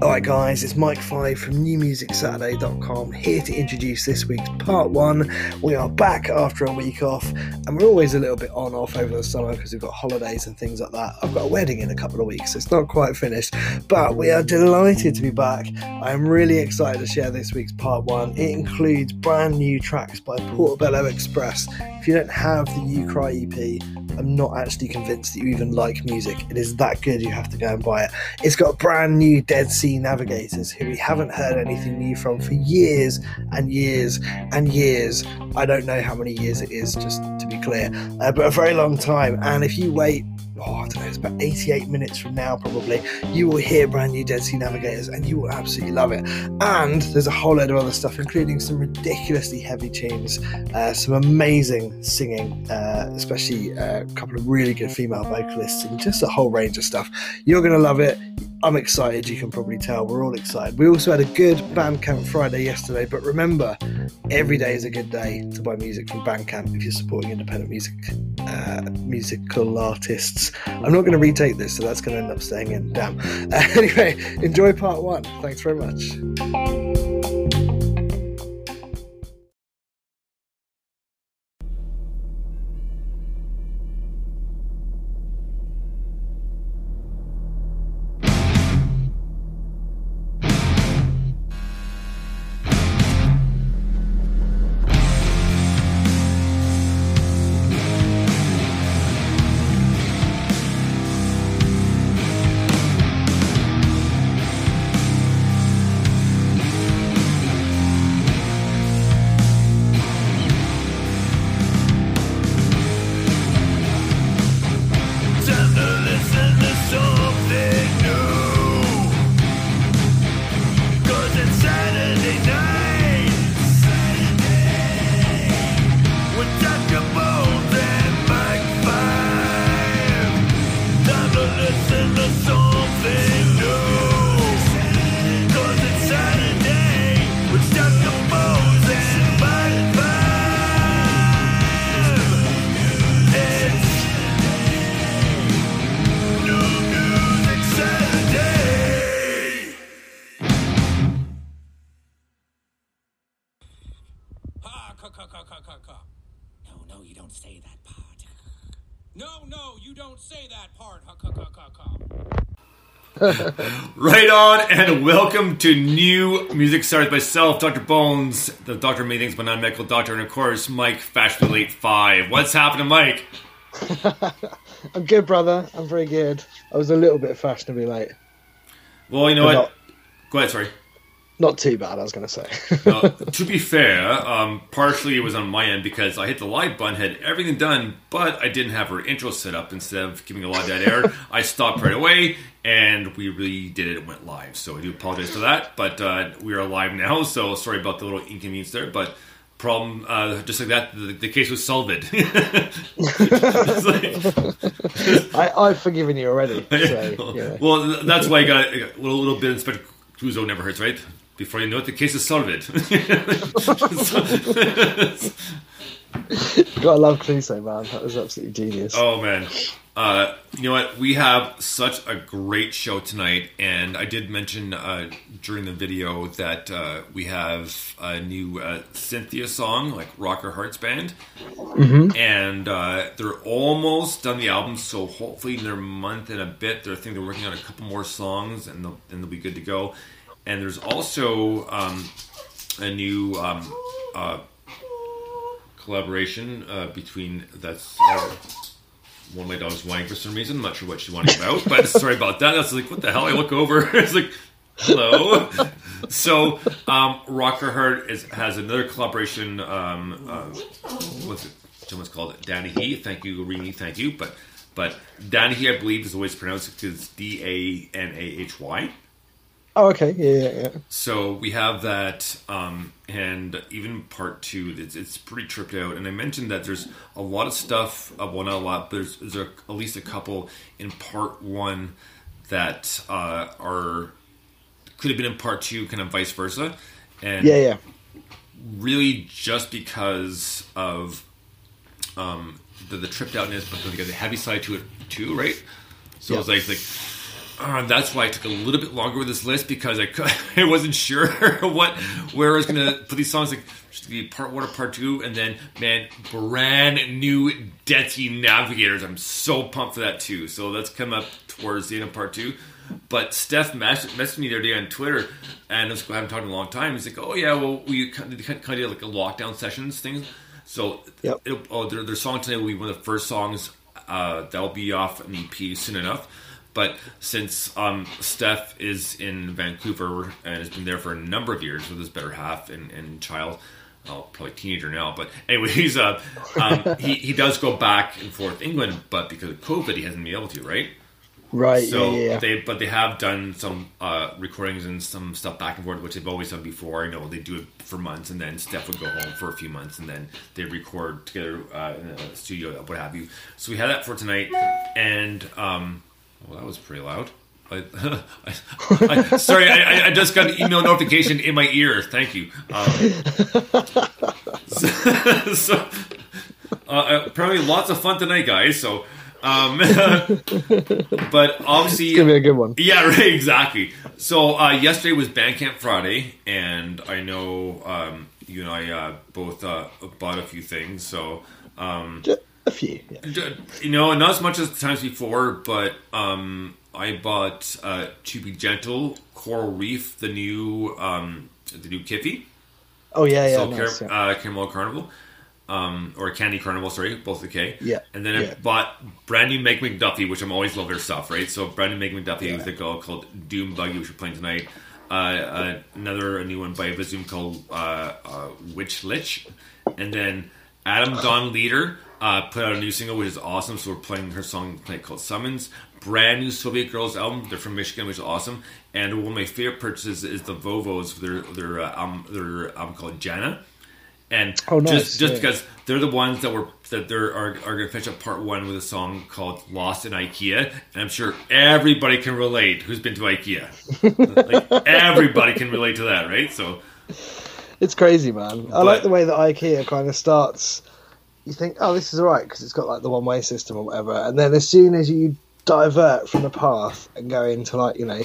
Alright, guys, it's Mike Five from NewMusicSaturday.com here to introduce this week's part one. We are back after a week off, and we're always a little bit on off over the summer because we've got holidays and things like that. I've got a wedding in a couple of weeks, so it's not quite finished, but we are delighted to be back. I am really excited to share this week's part one. It includes brand new tracks by Portobello Express. If you don't have the You Cry EP, I'm not actually convinced that you even like music. It is that good, you have to go and buy it. It's got brand new Dead Sea Navigators, who we haven't heard anything new from for years and years and years. I don't know how many years it is, just to be clear, uh, but a very long time. And if you wait oh, I don't know, it's about 88 minutes from now, probably, you will hear brand new Dead Sea Navigators and you will absolutely love it. And there's a whole load of other stuff, including some ridiculously heavy tunes, uh, some amazing singing, uh, especially uh, a couple of really good female vocalists, and just a whole range of stuff. You're going to love it. I'm excited, you can probably tell. We're all excited. We also had a good Bandcamp Friday yesterday, but remember, every day is a good day to buy music from Bandcamp if you're supporting independent music, uh, musical artists. I'm not going to retake this, so that's going to end up staying in. Damn. Uh, anyway, enjoy part one. Thanks very much. Right on, and welcome to new music stars myself, Dr. Bones, the Doctor Many Things, but not medical doctor, and of course, Mike Fashionable Late Five. What's happening, Mike? I'm good, brother. I'm very good. I was a little bit fashionably late. Well, you know But what? not- Go ahead, sorry. Not too bad, I was going to say. To be fair, um, partially it was on my end because I hit the live button, had everything done, but I didn't have her intro set up. Instead of giving a lot of dead air, I stopped right away, and we really did it. It went live, so I do apologize for that. But uh, we are live now, so sorry about the little inconvenience there. But problem, uh, just like that, the, the case was solved. Like- I, I've forgiven you already. So, yeah. Well, that's why I got a little, little bit of Inspector Clouseau never hurts, right? Before you know it, the case is solved. Gotta love Clouseau, man. That was absolutely genius. Oh man. Uh, you know what? We have such a great show tonight, and I did mention uh, during the video that uh, we have a new uh, Cynthia song, like Rocker Hearts Band, and uh, they're almost done the album. So hopefully, in their month and a bit, they're I think they're working on a couple more songs, and they'll, and they'll be good to go. And there's also um, a new um, uh, collaboration uh, between that's. Uh, one of my dogs whining for some reason. I'm not sure what she's whining about, but sorry about that. Was like, what the hell? I look over. it's like, hello. so, um, Rocker Heart is, has another collaboration. Um, uh, what's it? Someone's called it Danny He. Thank you, Rini. Thank you. But, but Danny He, I believe, is always pronounced because D A N A H Y. Oh, okay. Yeah, yeah, yeah. So we have that, um, and even part two, it's, it's pretty tripped out. And I mentioned that there's a lot of stuff, uh, well, not a lot, but there's, there's a, at least a couple in part one that uh, are could have been in part two, kind of vice versa. And Yeah, yeah. really just because of um, the, the tripped outness, but because the heavy side to it too, right? So Yeah. it was like like. Uh, that's why I took a little bit longer with this list because I, I wasn't sure what where I was gonna put these songs like just to be part one or part two, and then man, brand new Dead Sea Navigators. I'm so pumped for that too. So that's come up towards the end of part two. But Steph mess- messaged me the other day on Twitter, and I, was, I haven't talked in a long time. He's like, "Oh yeah, well we kind of, kind of did like a lockdown sessions thing." So Yep. it'll, oh, their, their song today will be one of the first songs uh, that'll be off an EP soon enough. But since um, Steph is in Vancouver and has been there for a number of years with his better half and, and child, well, probably teenager now, but anyways, uh, um, he, he does go back and forth England, but because of COVID, he hasn't been able to, right? Right. So yeah, yeah. they, but they have done some uh, recordings and some stuff back and forth, which they've always done before. I know they do it for months, and then Steph would go home for a few months, and then they record together uh, in a studio, what have you. So we had that for tonight, and um, well, that was pretty loud. I, I, I, sorry, I, just got an email notification in my ear. Thank you. Um, so, so, uh, apparently, lots of fun tonight, guys. So, um, but obviously, It's gonna be a good one. yeah, right, exactly. So uh, yesterday was Bandcamp Friday, and I know um, you and I uh, both uh, bought a few things. So um, A few. Yeah. you know, not as much as the times before, but um, I bought uh, To Be Gentle, Coral Reef, the new um, the new Kiffy, Oh yeah, yeah. so nice, Car- yeah. uh, Caramel Carnival. Um, or Candy Carnival, sorry, both the K. Yeah, And then I yeah. bought brand new Meg McDuffie, which I'm always love their stuff, right? So brand new Meg McDuffie Yeah. with a girl called Doom Buggy, which we're playing tonight. Uh, uh, another a new one by Vizoom called uh, uh, Witch Lich, and then Adam Don Leader uh, put out a new single, which is awesome. So we're playing her song called Summons. Brand new Soviet Girls album. They're from Michigan, which is awesome. And one of my favorite purchases is the Vovos, their their uh, album, their album called Jana. And Oh, nice, just just yeah. because they're the ones that were that they're are, are going to finish up part one with a song called "Lost in IKEA," and I'm sure everybody can relate who's been to IKEA. like everybody can relate to that, right? So It's crazy, man. I like the way that IKEA kind of starts. You think, oh, this is alright because it's got like the one-way system or whatever, and then as soon as you divert from the path and go into like you know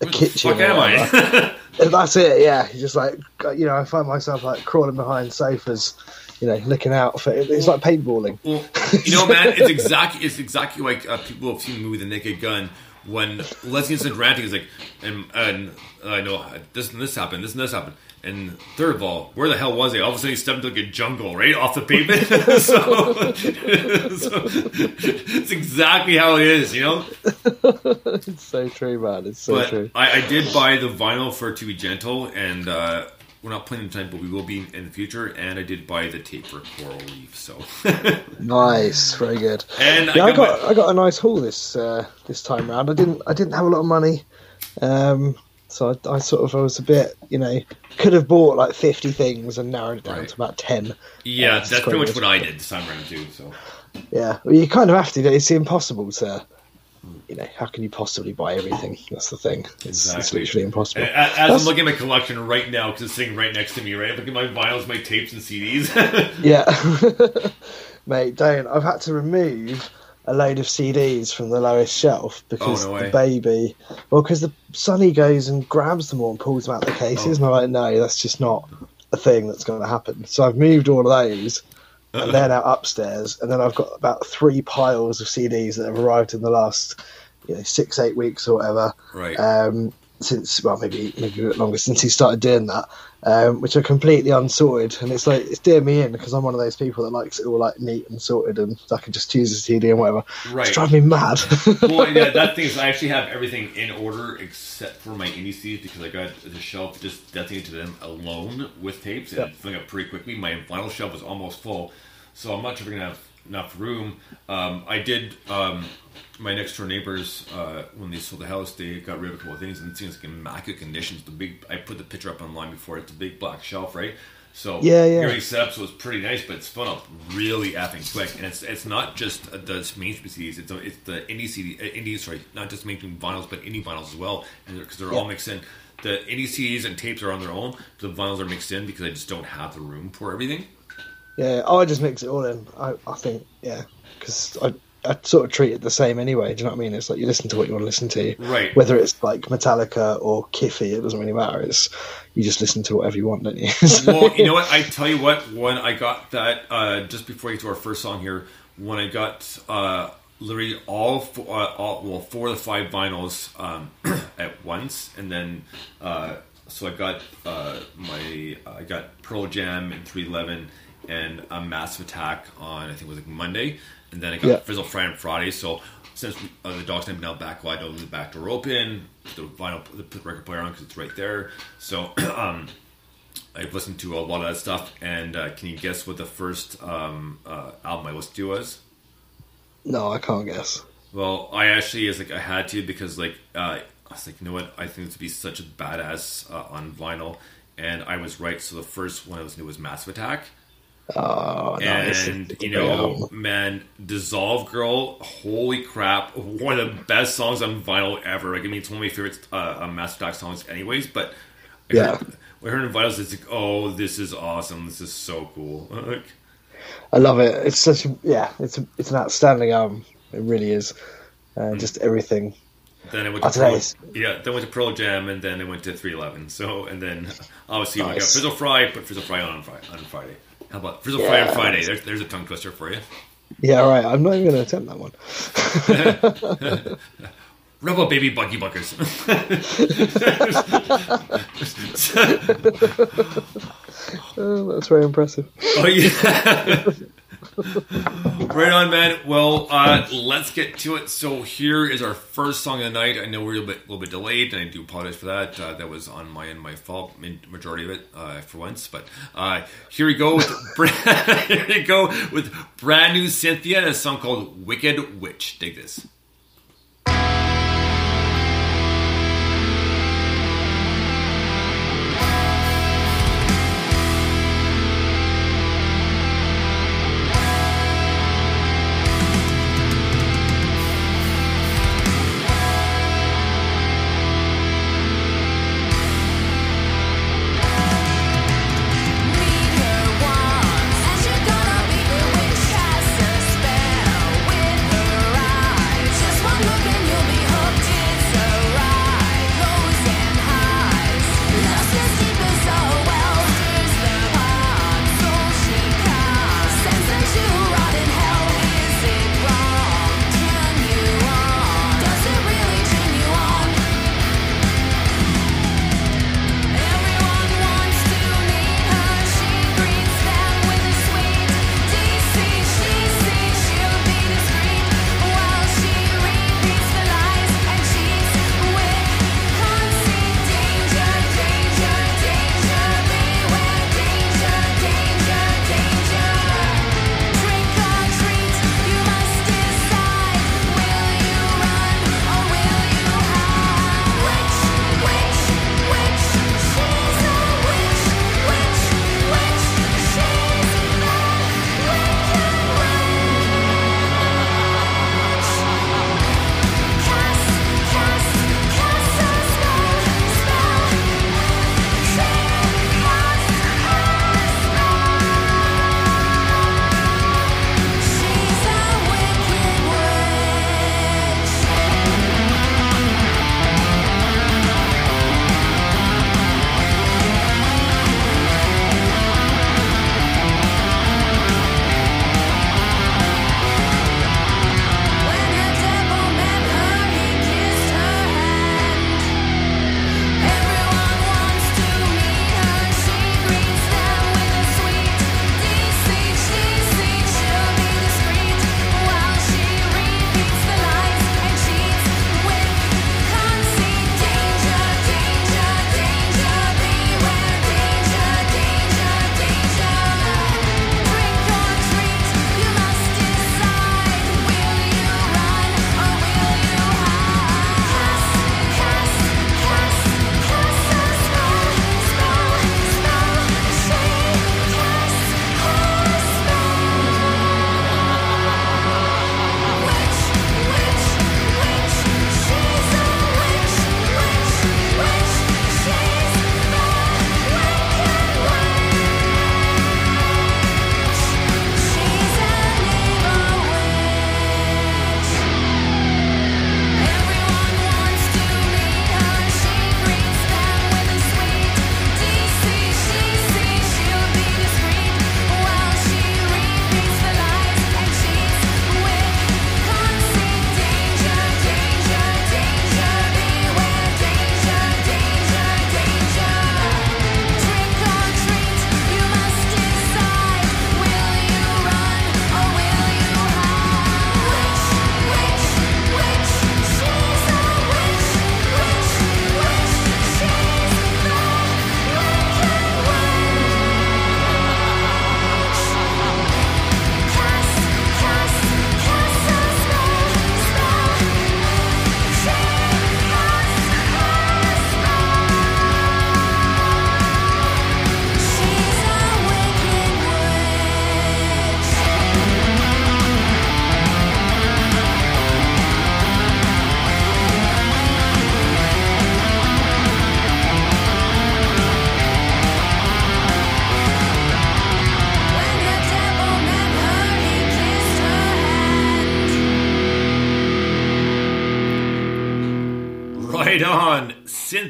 a kitchen, fuck am I? that's it. Yeah, you just like you know, I find myself like crawling behind sofas, you know, looking out for it. it's like paintballing. well, you know, man, it's exactly it's exactly like uh, people have seen the movie The Naked Gun when Leslie Nielsen ranting is like, and and I know this and this happened, this and this happened. And third of all, where the hell was he? All of a sudden, he stepped into like a jungle, right off the pavement. so, so it's exactly how it is, you know. It's so true, man. It's so but true. I, I did buy the vinyl for To Be Gentle, and uh, we're not playing it tonight, but we will be in the future. And I did buy the tape for Coral Reef. So, Nice, very good. and Yeah, I got got my- I got a nice haul this uh, this time round. I didn't I didn't have a lot of money, um, so I, I sort of I was a bit you know could have bought like fifty things and narrowed it down Right. to about ten. yeah, it's that's pretty much what I did this time around too. So, Yeah, well, you kind of have to. It's impossible to. You know, how can you possibly buy everything? That's the thing. It's, it's literally impossible. And a- as I'm looking at my collection right now, because it's sitting right next to me, right? Look at my vinyls, my tapes, and CDs. Yeah, mate, don't. I've had to remove a load of CDs from the lowest shelf because Oh, no the baby. Well, because the Sonny goes and grabs them all and pulls them out of the cases, and I'm like, no, that's just not a thing that's going to happen. So I've moved all of those. And they're now upstairs, and then I've got about three piles of CDs that have arrived in the last, you know, six, eight weeks or whatever right. um, since well maybe maybe a bit longer since he started doing that, um, which are completely unsorted, and it's like it's doing me in because I'm one of those people that likes it all like neat and sorted, and I can just choose a CD and whatever. Right. It's driving me mad. well, yeah, that thing is, I actually have everything in order except for my indie CDs because I got the shelf just designated to them alone with tapes and it's filling up pretty quickly. My vinyl shelf is almost full, so I'm not sure if we're gonna have enough room. Um, I did. Um, my next door neighbors, uh, when they sold the house, they got rid of a couple of things and it seems like immaculate conditions. The big, I put the picture up online before. It's a big black shelf, right? So Yeah, yeah. Very set up, so it's pretty nice, but it's spun up really effing quick. And it's it's not just the mainstream CDs; it's it's the indie CD, uh, indie sorry, not just mainstream vinyls, but indie vinyls as well, and because they're, all Yeah. mixed in. The indie CDs and tapes are on their own. The vinyls are mixed in because I just don't have the room for everything. Yeah, I just mix it all in. I, I think, yeah, because I, I sort of treat it the same anyway. Do you know what I mean? It's like you listen to what you want to listen to, Right. Whether it's like Metallica or Kiffy, it doesn't really matter. It's you just listen to whatever you want, don't you? So- well, you know what? I tell you what. When I got that, uh, just before we get to our first song here, when I got uh, literally all, four, uh, all well four of the five vinyls um, at once, and then uh, so I got uh, my I got Pearl Jam and Three Eleven and a Massive Attack on I think it was like Monday, and then it got Yeah. Frizzle Fry on Friday. So since uh, the dog's have now back wide, leave the back door open, the vinyl, the record player on because it's right there. So. um I've listened to a lot of that stuff, and uh, can you guess what the first um, uh, album I listened to was? no, I can't guess. Well, I actually is like I had to because like uh, I was like, you know what? I think this would be such a badass uh, on vinyl, and I was right. So the first one I listened to was Massive Attack, Oh, no, and it's you know, man, Dissolved Girl, holy crap, one of the best songs on vinyl ever. Like, I mean, it's one of my favorite uh, uh, Massive Attack songs, anyways. But I Yeah. heard, when I heard it in vinyls, it's like, oh, this is awesome. This is so cool. Like, I love it. It's such a yeah. It's a, it's an outstanding album. It really is. Uh, Hmm. just everything. Then I went to Pearl, yeah. Then went to Pearl Jam, and then I went to 311. So, and then obviously when I got Nice. Frizzle Fry, put Frizzle Fry on on Friday. How about Frizzle Yeah. Friday? There's, there's a tongue twister for you. Yeah, right. I'm not even going to attempt that one. Rubber baby buggy buckers. Oh, that's very impressive. oh yeah. Right on, man. Well, uh, let's get to it. So here is our first song of the night. I know we're a little bit, little bit delayed, and I do apologize for that. Uh, that was on my end, my fault. Majority of it, uh, for once. But uh, here we go with here we go with brand new Cynthia, and a song called "Wicked Witch." Dig this.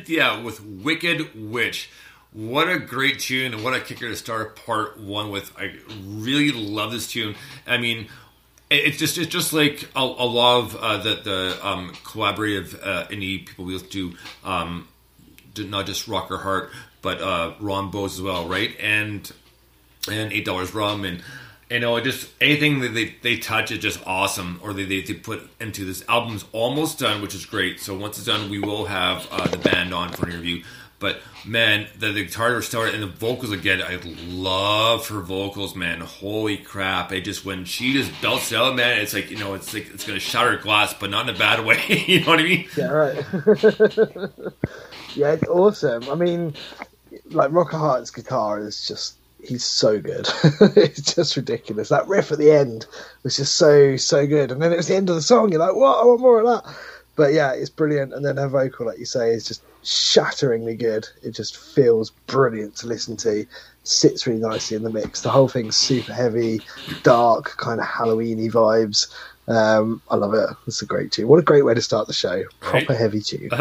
Cynthia with Wicked Witch. What a great tune and what a kicker to start part one with. I really love this tune. I mean, it's just it's just like a, a lot of uh, the the um, collaborative uh, indie people we listen to, um, not just Rocker Heart, but uh, Ron Bose as well, right? And and eight dollars rum and you know just anything that they, they touch is just awesome or they, they, they put into this album's almost done which is great so once it's done we will have uh, the band on for an interview but man the, the guitar started and the vocals again i love her vocals man holy crap it just when she just belts out man it's like you know it's like it's gonna shatter glass but not in a bad way you know what i mean Yeah, right. yeah, it's awesome. I mean, like Rocker Hart's guitar is just. He's so good. it's just ridiculous. That riff at the end was just so, so good. And then it was the end of the song. You're like, what? I want more of that. But yeah, it's brilliant. And then her vocal, like you say, is just shatteringly good. It just feels brilliant to listen to. Sits really nicely in the mix. The whole thing's super heavy, dark, kind of Halloweeny vibes. Um, I love it. It's a great tune. What a great way to start the show. Proper Right. heavy tune.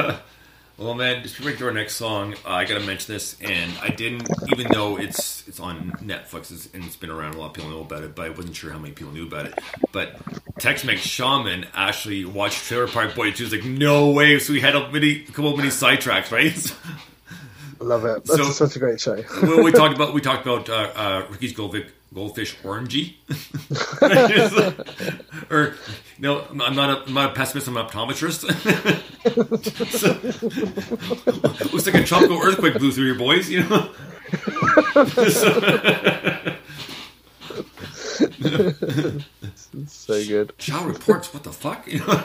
Well, man, just before we get to our next song, uh, I gotta mention this, and I didn't, even though it's it's on Netflix it's, and it's been around, a lot of people know about it, but I wasn't sure how many people knew about it. But Tex-Mex Shaman actually watched Trailer Park Boy 2. He was like, no way! So we had a mini, a couple of mini sidetracks, right? Love it. That's So- such a great show. well, we talked about we talked about uh, uh, Ricky's goldfish, goldfish orangey, or no, I'm not a I'm not a pessimist. I'm an optometrist. So- looks like a tropical earthquake blew through your boys, you know. so good. Shower reports. What the fuck? You know.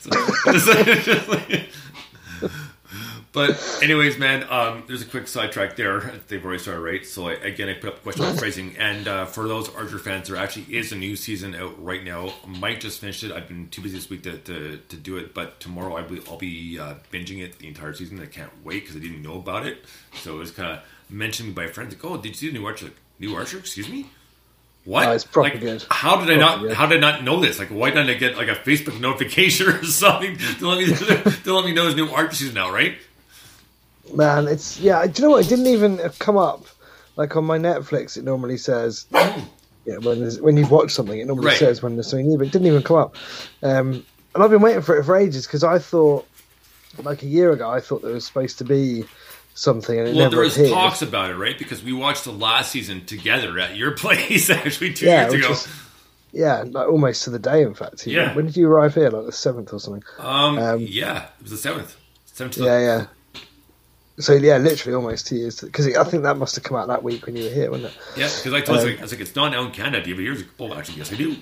So- it's just like- but anyways, man, um, there's a quick sidetrack there. They've already started right. So I, again, I put up a question about phrasing, and uh, for those Archer fans, there actually is a new season out right now. Mike just finished it. I've been too busy this week to, to, to do it, but tomorrow I will, I'll be uh, binging it the entire season. I can't wait because I didn't know about it. So it was kind of mentioned by friends like, "Oh, did you see the new Archer?" Like, new Archer? Excuse me. What? Oh, it's like, good. How did I not? good. How did I not know this? Like, why didn't I get like a Facebook notification or something to let me to let me know there's new Archer season now? Right? Man, it's yeah. Do you know what? It didn't even come up like on my Netflix. It normally says yeah when when you've watched something, it normally Right. says when there's something new, but it didn't even come up. Um, and I've been waiting for it for ages because I thought like a year ago I thought there was supposed to be something and it Well, there was appeared. talks about it, right? Because we watched the last season together at your place actually two yeah, years ago. is- yeah, like almost to the day. In fact, Yeah. When did you arrive here? Like the seventh or something? Um, Um, yeah, it was the seventh. Seventh. Yeah, yeah. So yeah, literally almost two years. Because I think that must have come out that week when you were here, wasn't it? Yeah, because I told Um, you, I was like, it's not out in Canada. Do you have years? Oh, actually, yes, I do.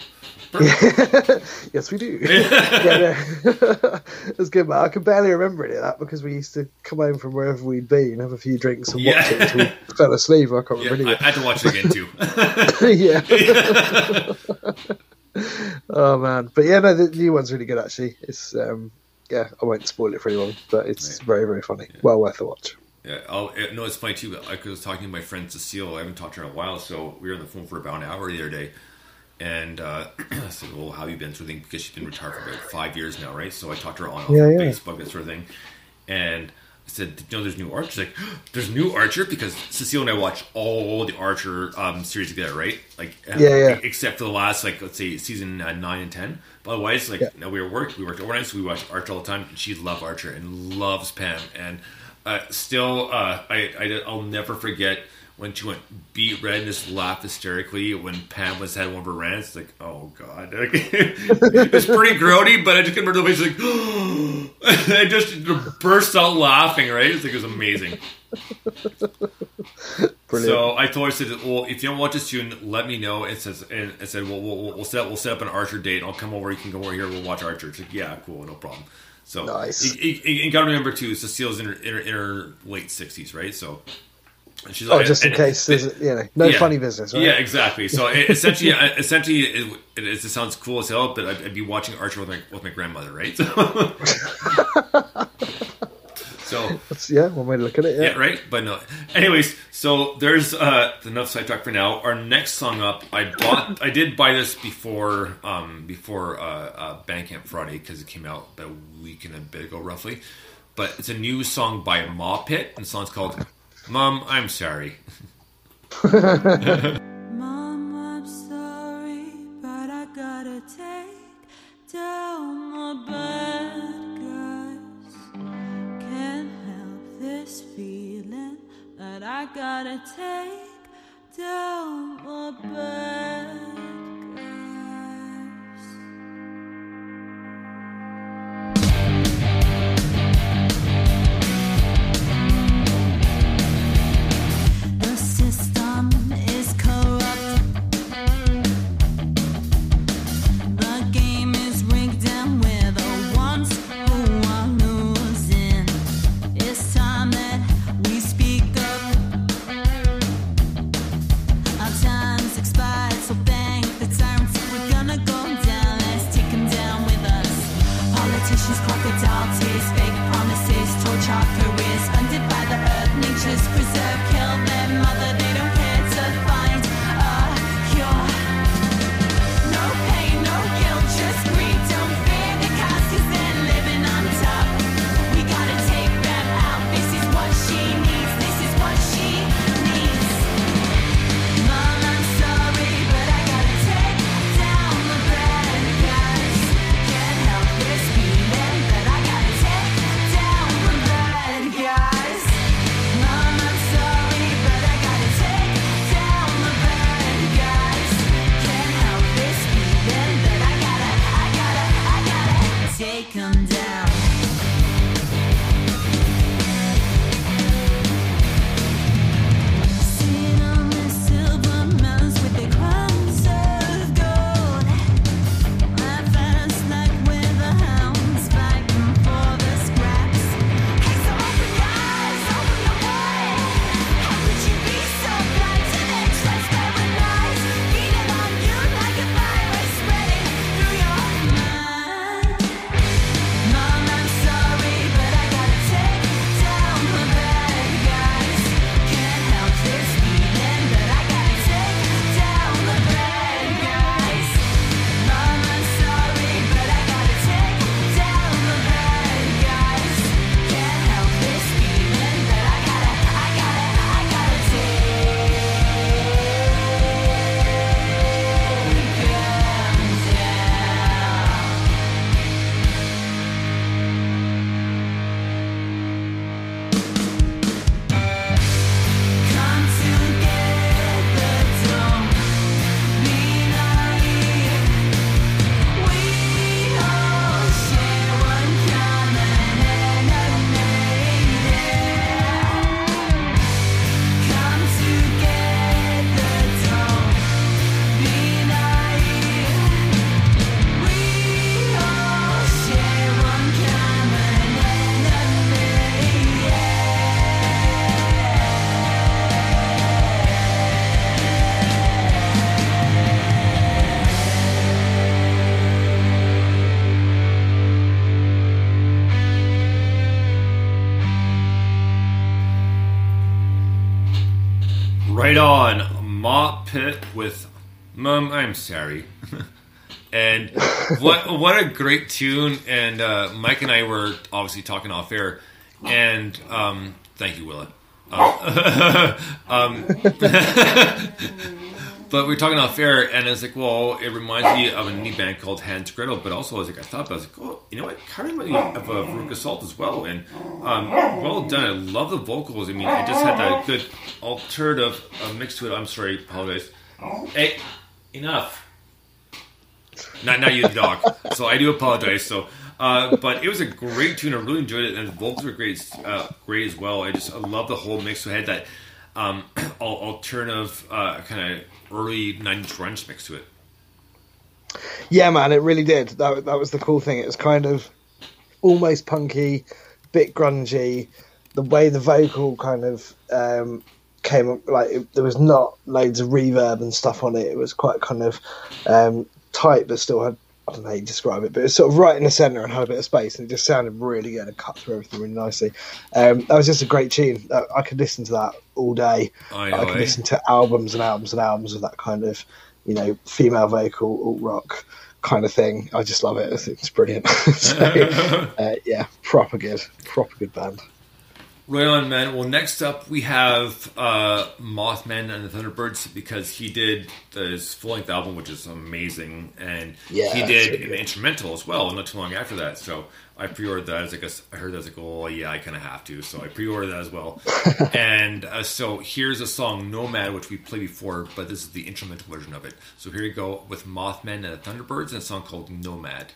yes, we do. yeah, no. It's good, man. I can barely remember any of that because we used to come home from wherever we'd been, have a few drinks, and watch Yeah. it until we fell asleep. I can't Yeah, remember I, I had to watch it again too. yeah. oh man, but yeah, no, the new one's really good actually. It's um, yeah, I won't spoil it for anyone, but it's very very funny. Well worth a watch. Yeah, I'll, uh, no, it's funny too. I was talking to my friend Cecile. I haven't talked to her in a while, so we were on the phone for about an hour the other day. And uh, I said, "Well, how have you been Sort of thing, Because she's been retired for about five years now, right? So I talked to her on, Yeah, yeah. Facebook, that sort of thing. And I said, "Did you know there's new Archer?" She's like, "There's new Archer," because Cecile and I watch all the Archer um, series together, right? Like, uh, Yeah, yeah. Except for the last, like, let's say season uh, nine and ten. But otherwise, like, Yeah. now we were work, we worked overnight, so we watched Archer all the time. And she loved Archer and loves Pam. And uh, still, uh, I, I I'll never forget when she went beat red and just laughed hysterically when Pam was had one of her rants. Like, oh god, it was pretty grody, but I just couldn't remember the way she's like, I just burst out laughing. Right? It's like it was amazing. Brilliant. So I told her, I said, "Well, if you don't watch this tune, let me know." It says, and I said, "Well, we'll, we'll set we'll set up an Archer date. I'll come over. You can go over here. We'll watch Archer." She's like, "Yeah, cool, no problem." So Nice. You, got to remember too, Cecile's in her, in her, in her late sixties, right? So and she's oh, like, just in and- case there's you know no yeah. funny business, right? Yeah, exactly. So it, essentially, uh, essentially, it, it, it sounds cool as hell, but I'd, I'd be watching Archer with my with my grandmother, right? So, so That's, yeah, one way to look at it. Yeah. yeah, right. But no. Anyways, so there's uh, enough sidetrack for now. Our next song up, I bought, I did buy this before, um, before uh, uh, Bandcamp Friday because it came out about a week and a bit ago, roughly. but it's a new song by Ma Pit, and the song's called "Mom, I'm Sorry." I gotta take down my bad what a great tune! And uh, Mike and I were obviously talking off air, and um, thank you, Willa. Uh, um, but we are talking off air, and it's like, well, it reminds me of a indie band called Hans Gretel. But also, I was like, I thought, I was like, oh, you know what? Kind of reminds me of uh, Veruca Salt as well. And um, well done. I love the vocals. I mean, it just had that good alternative uh, mix to it. I'm sorry, apologize. Hey, enough. Not now you the dog. So I do apologize. So, uh, but it was a great tune. I really enjoyed it, and the vocals were great, uh, great as well. I just I love the whole mix. So it had that um, alternative uh, kind of early '90s grunge mix to it. Yeah, man, it really did. That that was the cool thing. It was kind of almost punky, bit grungy. The way the vocal kind of um, came up, like it, there was not loads of reverb and stuff on it. It was quite kind of um, tight, but still had I don't know how you describe it, but it was sort of right in the centre and had a bit of space, and it just sounded really good and cut through everything really nicely. Um, that was just a great tune. I could listen to that all day. I know, I could listen to albums and albums and albums of that kind of, you know, female vocal alt rock kind of thing. I just love it. It's, it's brilliant. so, uh, yeah, proper good, proper good band. Right on, man. Well, next up we have uh, Mothman and the Thunderbirds because he did his full length album, which is amazing, and Yeah, he did an good. instrumental as well. Not too long after that, so I pre-ordered that. As like I heard that as like, oh yeah, I kind of have to, so I pre-ordered that as well. and uh, so here's a song Nomad, which we played before, but this is the instrumental version of it. So here you go with Mothman and the Thunderbirds, and a song called Nomad.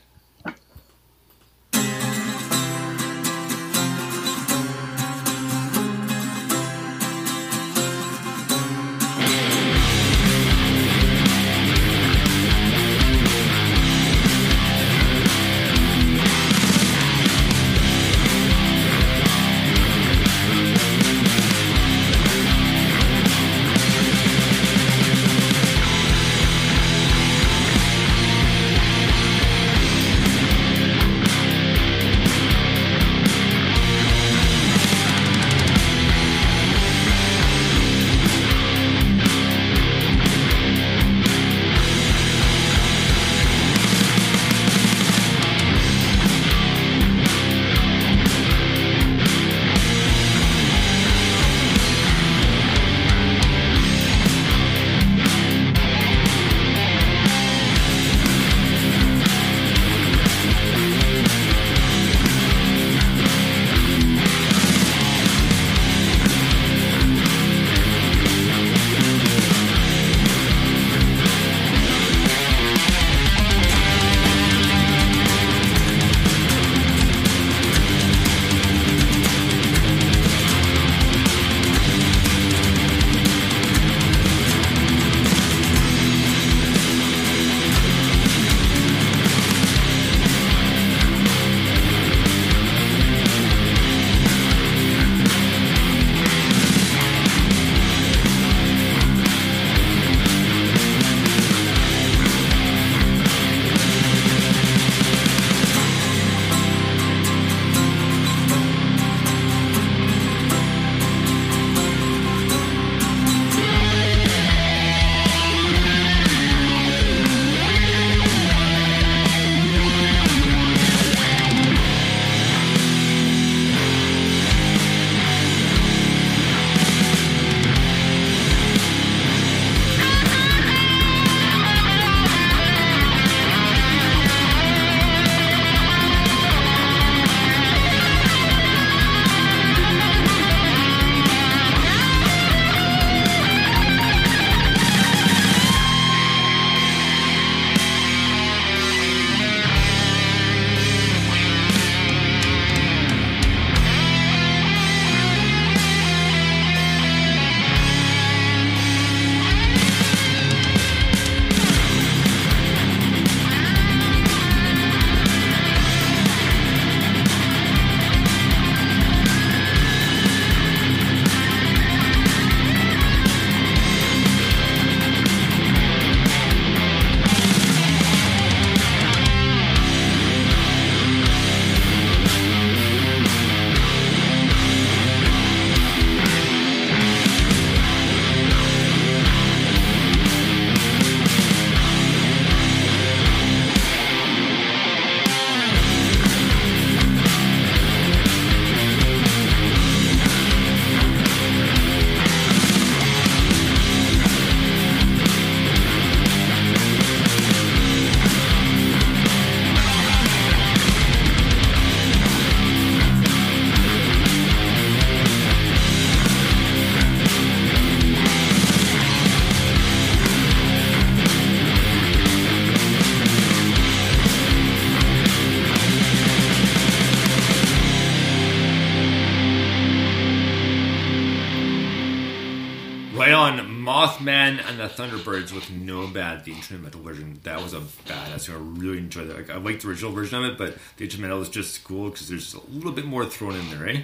Thunderbirds with No Bad, the instrumental version. That was a badass. I really enjoyed that. Like, I liked the original version of it, but the instrumental was just cool because there's a little bit more thrown in there, eh?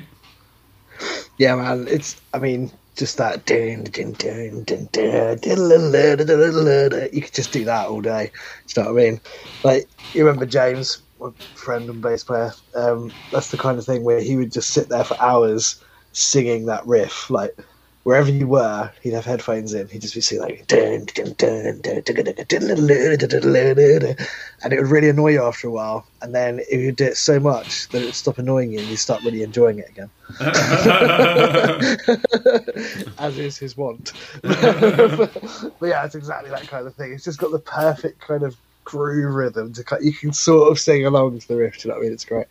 Yeah, man. It's I mean, just that you could just do that all day. You know what I mean? Like you remember James, my friend and bass player. Um, that's the kind of thing where he would just sit there for hours singing that riff. Like wherever you were, he'd have headphones in. He'd just be singing like, and it would really annoy you after a while. And then if you do it so much that it would stop annoying you, and you start really enjoying it again, as is his want. but, but yeah, it's exactly that kind of thing. It's just got the perfect kind of groove rhythm to you can sort of sing along to the riff. Do you know what I mean? It's great.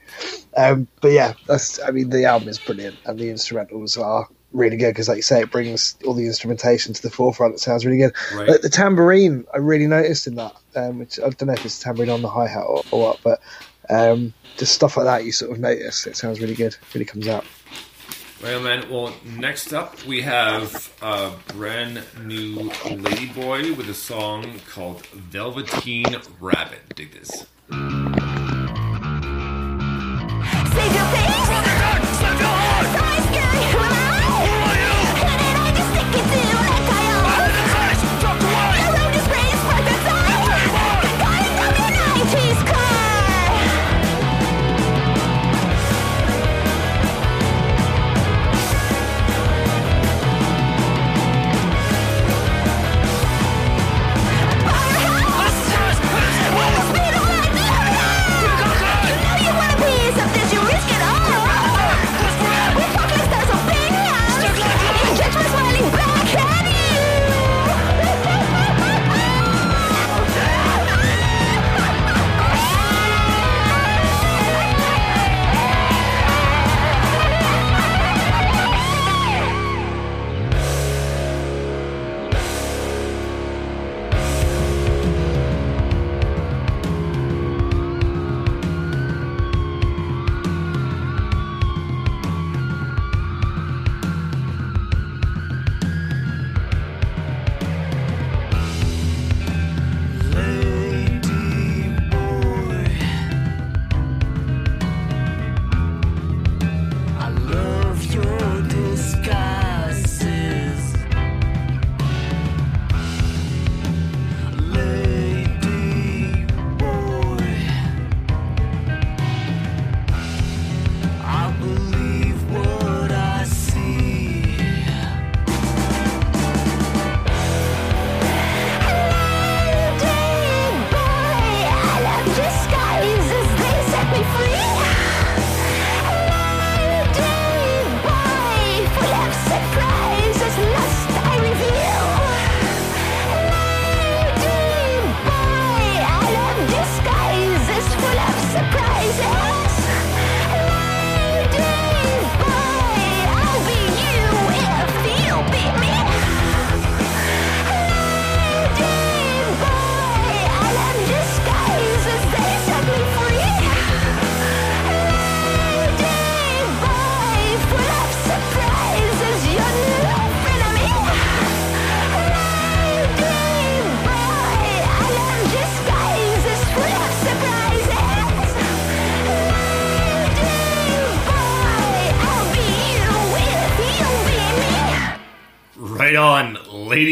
Um, but yeah, that's I mean the album is brilliant, and the instrumentals are really good because, like you say, it brings all the instrumentation to the forefront. It sounds really good. Right. Like the tambourine, I really noticed in that. Um, which I don't know if it's tambourine on the hi hat or, or what, but um, just stuff like that you sort of notice. It sounds really good. Really comes out. Well, man. Well, next up we have a brand new Ladyboy with a song called "Velveteen Rabbit." Dig this.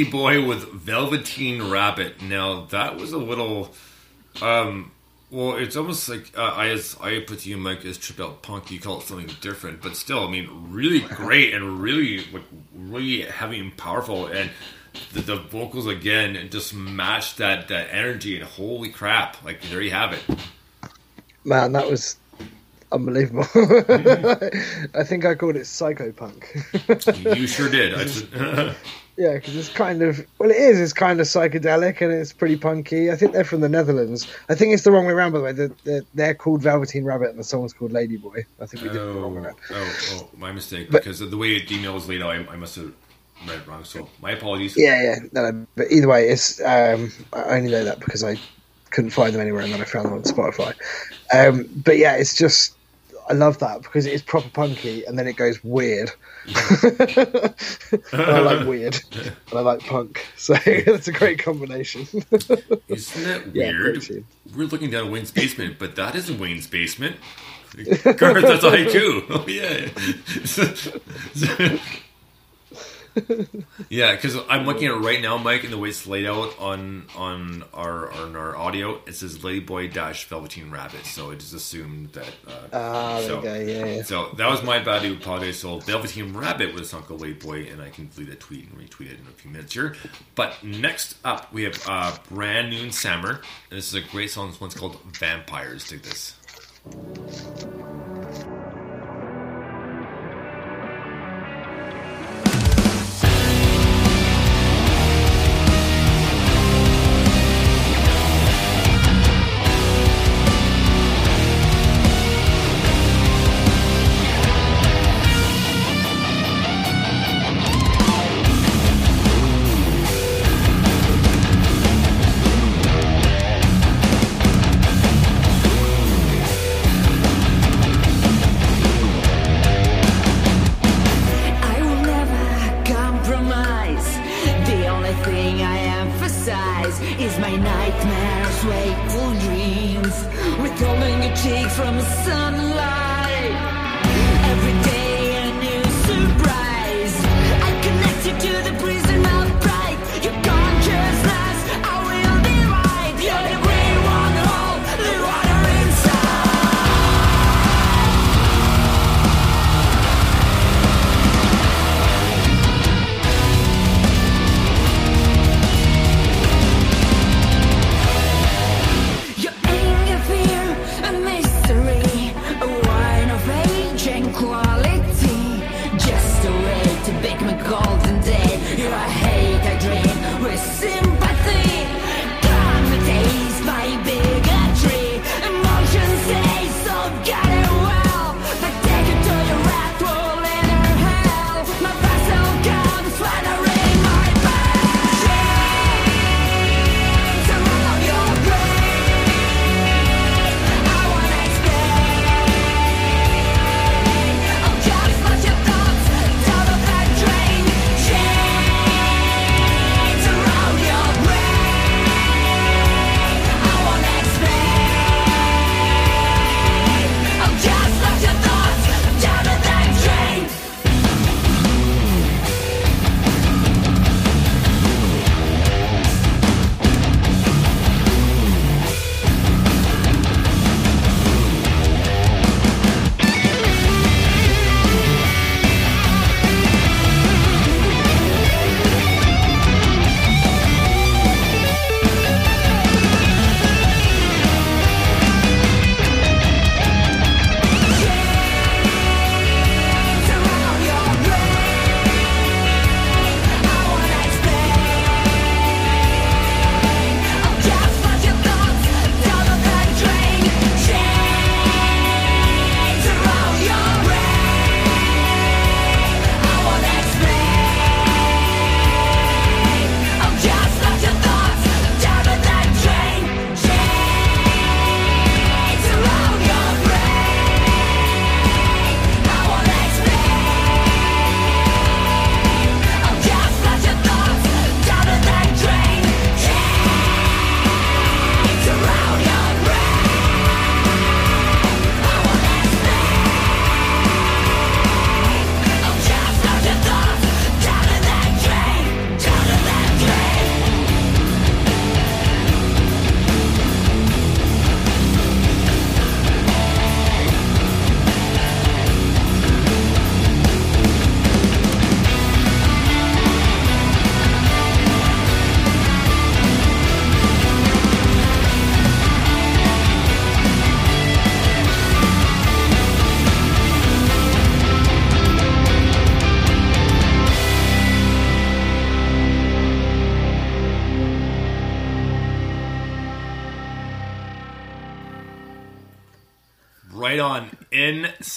Ladyboy with Velveteen Rabbit. Now that was a little, um, well, it's almost like uh, I as I put to you, Mike, as trip out punk. You call it something different, but still, I mean, really great and really, like, really heavy and powerful, and the, the vocals again and just match that that energy. And holy crap, like there you have it. Man, that was unbelievable. I think I called it psychopunk. You sure did. Yeah, because it's kind of well, it is. It's kind of psychedelic and it's pretty punky. I think they're from the Netherlands. I think it's the wrong way around, by the way. They're, they're, they're called Velveteen Rabbit and the song's called Ladyboy. I think we did it the wrong way oh, around. oh, oh, my mistake. But- because of the way the email was laid out, I, I must have read it wrong. So my apologies. Yeah, yeah. No, no, but either way, it's. Um, I only know that because I couldn't find them anywhere and then I found them on Spotify. Um, but yeah, it's just. I love that because it is proper punky and then it goes weird. I like weird and I like punk. So it's a great combination. Isn't that weird? tune. We're looking down Wayne's basement, but that isn't Wayne's basement. Garth, that's haiku. Oh yeah. Yeah, because I'm looking at it right now, Mike, and the way it's laid out on on our on our audio, it says Ladyboy dash Velveteen Rabbit, so it is assumed that. Uh, Ah, there so, you go. Yeah, yeah. So that was my bad. I apologize. So Velveteen Rabbit with Uncle Ladyboy, and I can delete that tweet and retweet it in a few minutes here. But next up, we have uh, Brand New Summer, and this is a great song. This one's called Vampires. Dig this.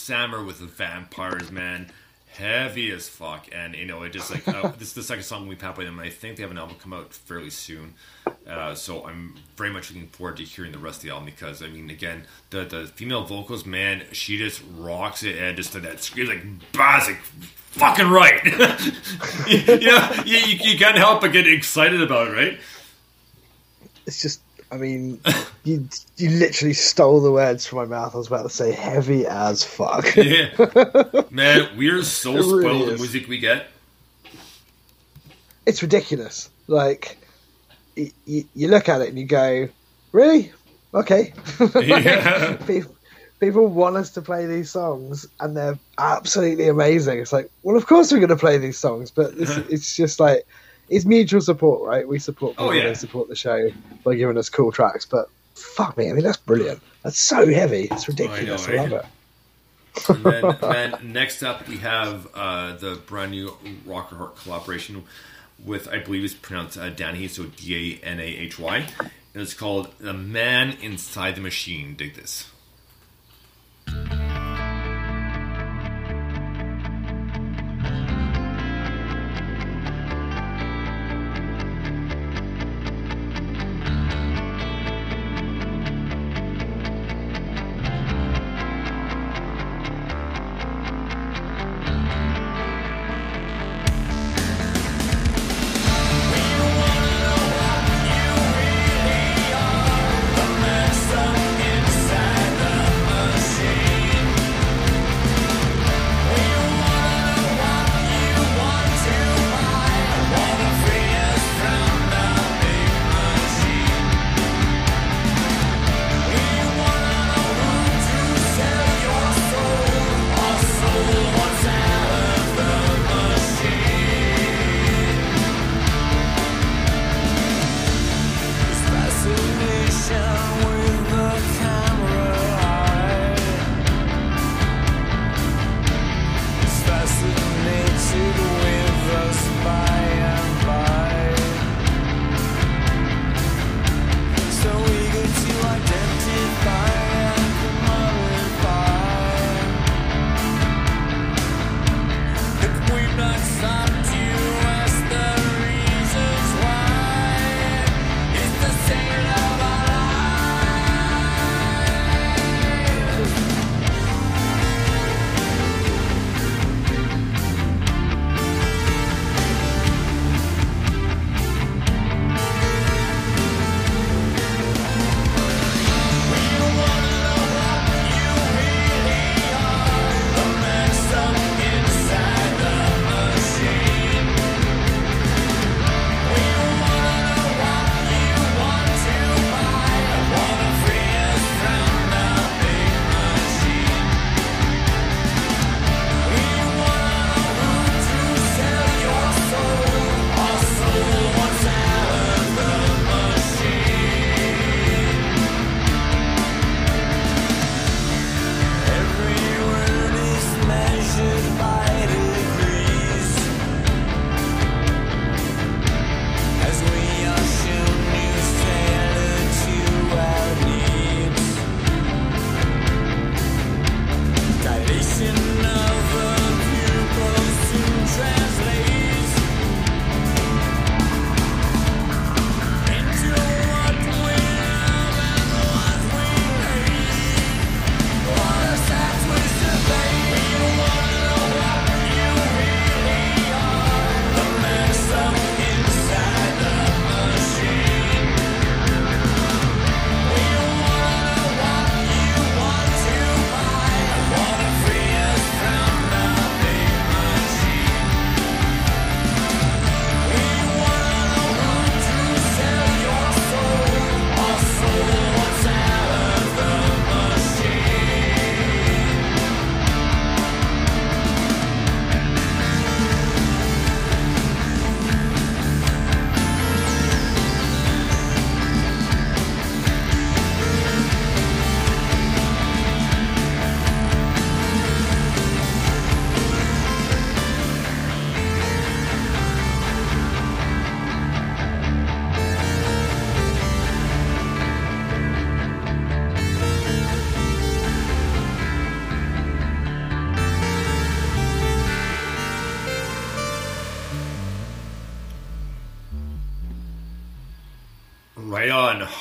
In summer with the vampires, man. Heavy as fuck, and you know it just like uh, this is the second song we've had by them. I think they have an album come out fairly soon, uh, so I'm very much looking forward to hearing the rest of the album because I mean, again, the the female vocals, man, she just rocks it and just that screams like basic, fucking right. you, know, you, you can't help but get excited about it, right? It's just, I mean, you you literally stole the words from my mouth. I was about to say heavy as fuck. Yeah, man, we're so It spoiled with the music we get. it's ridiculous. Like y- y- you look at it and you go, really? Okay. Yeah. people, people want us to play these songs and they're absolutely amazing. It's like, well, of course we're going to play these songs, but it's, it's just like it's mutual support, right? We support Oh, people, yeah. they support the show by giving us cool tracks. But fuck me, I mean that's brilliant. That's so heavy. It's ridiculous. I, I know, love right? it. And then, then next up, we have uh, the brand new Rocker Heart collaboration with, I believe it's pronounced uh, Danny, so D A N A H Y. And it's called The Man Inside the Machine. Dig this.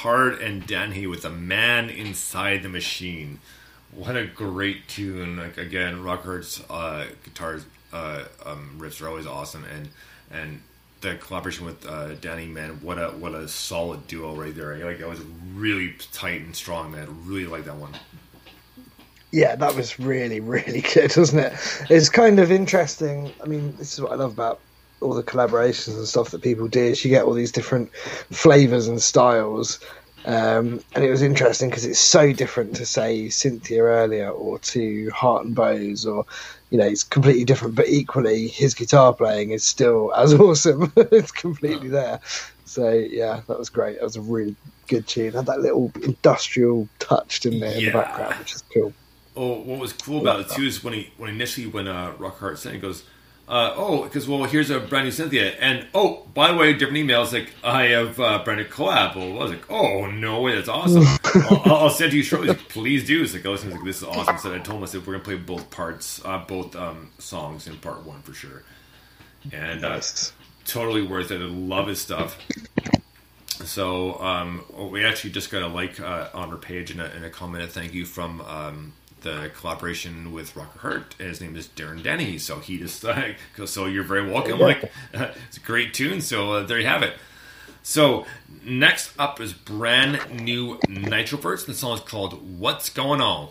On, Hard and Danny with a man inside the machine. What a great tune! Like again, Rockhart's uh, guitars uh, um, riffs are always awesome, and and the collaboration with uh, Danny, man, what a what a solid duo right there. Like that was really tight and strong, man. Really like that one. Yeah, that was really, really good, wasn't it? It's kind of interesting. I mean, this is what I love about all the collaborations and stuff that people did. You get all these different flavors and styles. Um, and it was interesting because it's so different to say Cynthia earlier or to Heart and Bows or you know it's completely different but equally his guitar playing is still as awesome. It's completely there. So yeah that was great. That was a really good tune. Had that little industrial touch in there in the background which is cool. Oh, what was cool about it too is when he when initially when uh, Rock Hard sent, it, he goes, uh, "Oh, because well, here's a brand new Cynthia, and oh, by the way, different emails. Like I have uh, brand new collab. Well, I was like, oh no way, that's awesome. I'll, I'll- send you shortly. Like, Please do. It's like, oh, like, this is awesome. So I told him I said we're gonna play both parts, uh, both um, songs in part one for sure, and uh, totally worth it. I love his stuff. So um, we actually just got a like uh, on our page and a, and a comment. A thank you from um, the collaboration with Rocker Hurt. And his name is Darren Denny. So he just uh, goes, so you're very welcome. Like it's a great tune. So uh, there you have it. So next up is brand new Nitroverse. The song is called "What's Going On."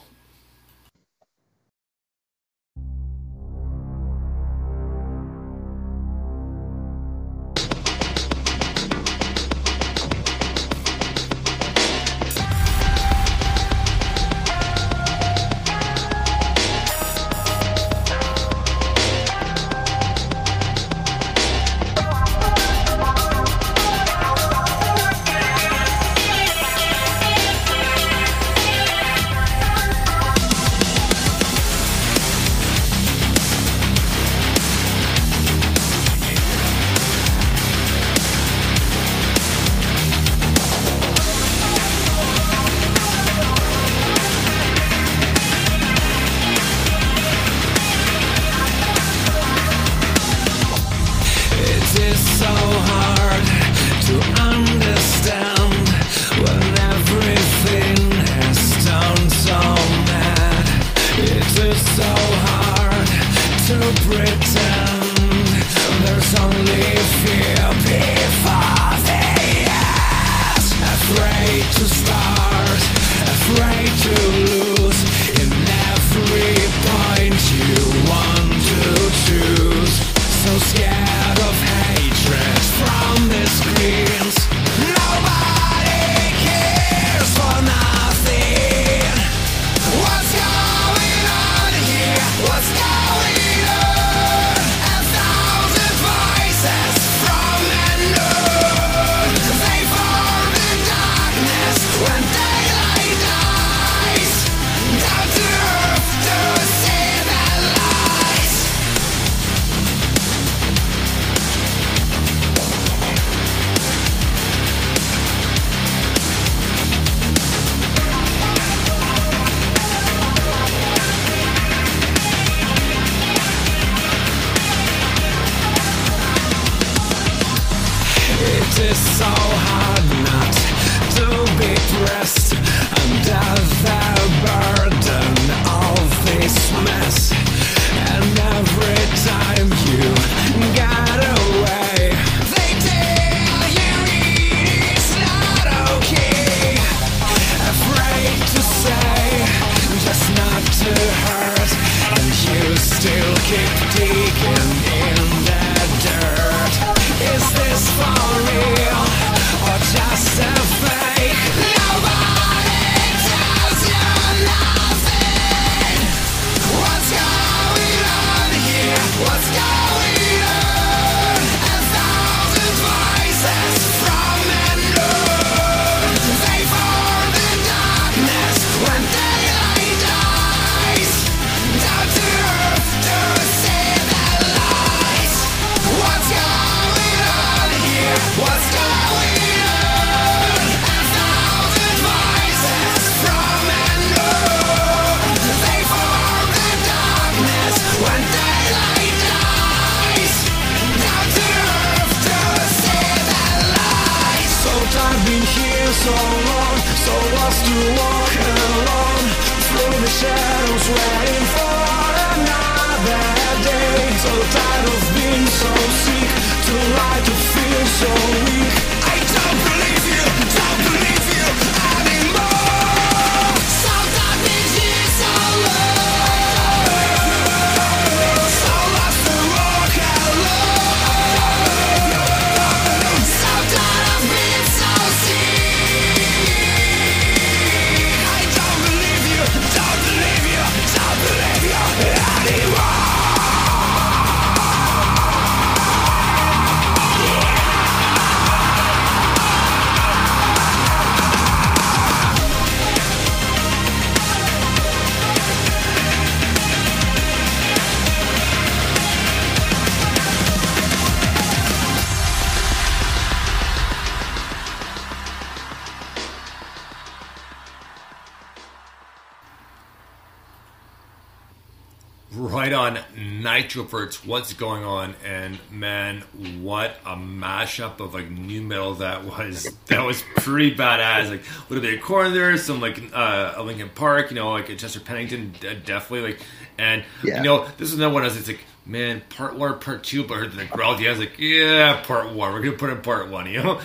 Nitroverse its what's going on, and man, what a mashup of like new metal that was. That was pretty badass. Like a little bit of Korn there, some like uh, a Linkin Park, you know, like a Chester Bennington, definitely like, and Yeah. you know, this is another one. I was it's like. Man, part one, or part two, but I heard the crowd. Yeah, I was like, yeah, part one. We're gonna put in part one, you know.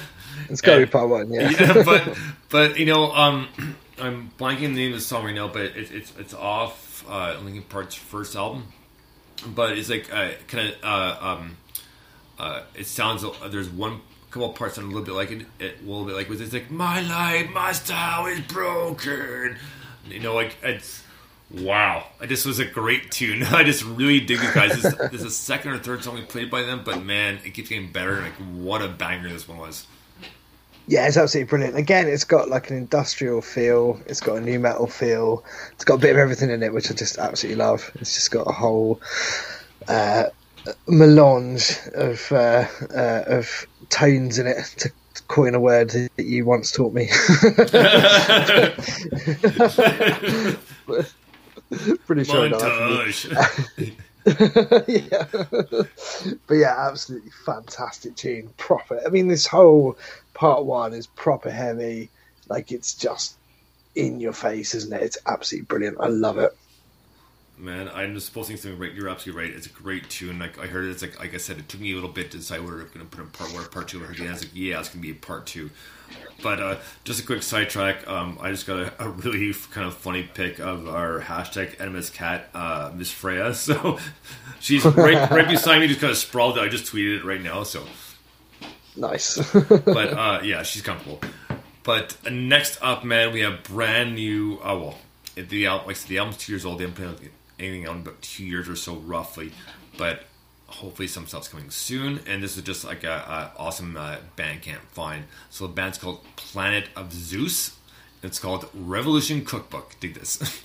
It's got to be part one, yeah. yeah, but but you know, um, I'm blanking the name of the song right now, but it, it's it's off uh, Linkin Park's first album. But it's like uh, kind of uh, um, uh, it sounds. There's one couple parts sound a little bit like it, it a little bit like was it's like my life, my style is broken. You know, like it's. Wow, just was a great tune. I just really dig it, guys. This, this is the second or third song we played by them, but man, it keeps getting better. Like, what a banger this one was. Yeah, it's absolutely brilliant. Again, it's got like an industrial feel. It's got a new metal feel. It's got a bit of everything in it, which I just absolutely love. It's just got a whole uh, melange of uh, uh, of tones in it. To coin a word that you once taught me. Pretty sure I know that. Montage. yeah. but yeah, absolutely fantastic tune. Proper. I mean, this whole part one is proper heavy. Like it's just in your face, isn't it? It's absolutely brilliant. I love it. Man, I'm just posting something right. You're absolutely right. It's a great tune. Like I heard, it, it's like like I said, it took me a little bit to decide whether I'm going to put in part one or part two. I heard the answer, like, yeah, it's going to be a part two. But uh, just a quick sidetrack. Um, I just got a, a really f- kind of funny pic of our hashtag enemies cat, uh, Miss Freya. So she's right right beside me, just kind of sprawled. Out. I just tweeted it right now. So Nice. but uh, yeah, she's comfortable. But uh, next up, man, we have brand new. Oh well, the album, like I said, the album's two years old. They haven't out anything in about two years or so, roughly. But hopefully, some stuff's coming soon. And this is just like a, a awesome uh, Bandcamp find. So the band's called Planet of Zeus. It's called Revolution Cookbook. Dig this.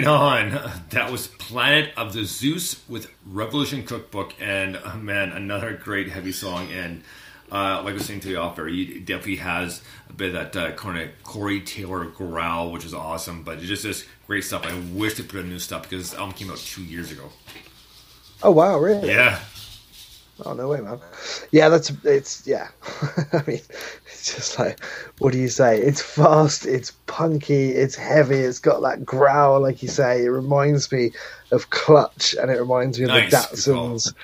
Right on. That was Planet of the Zeus with Revolution Cookbook, and uh, man, another great heavy song. And uh, like I was saying to the off air, he definitely has a bit of that uh, kind of Corey Taylor growl, which is awesome. But it's just this great stuff. I wish they put out new stuff because this album came out two years ago. Oh wow, really? Yeah, Oh no way, man. Yeah, that's it's yeah. I mean, it's just like what do you say? It's fast, it's punky, it's heavy, it's got that growl, like you say. It reminds me of Clutch, and it reminds me of Nice, the Datsuns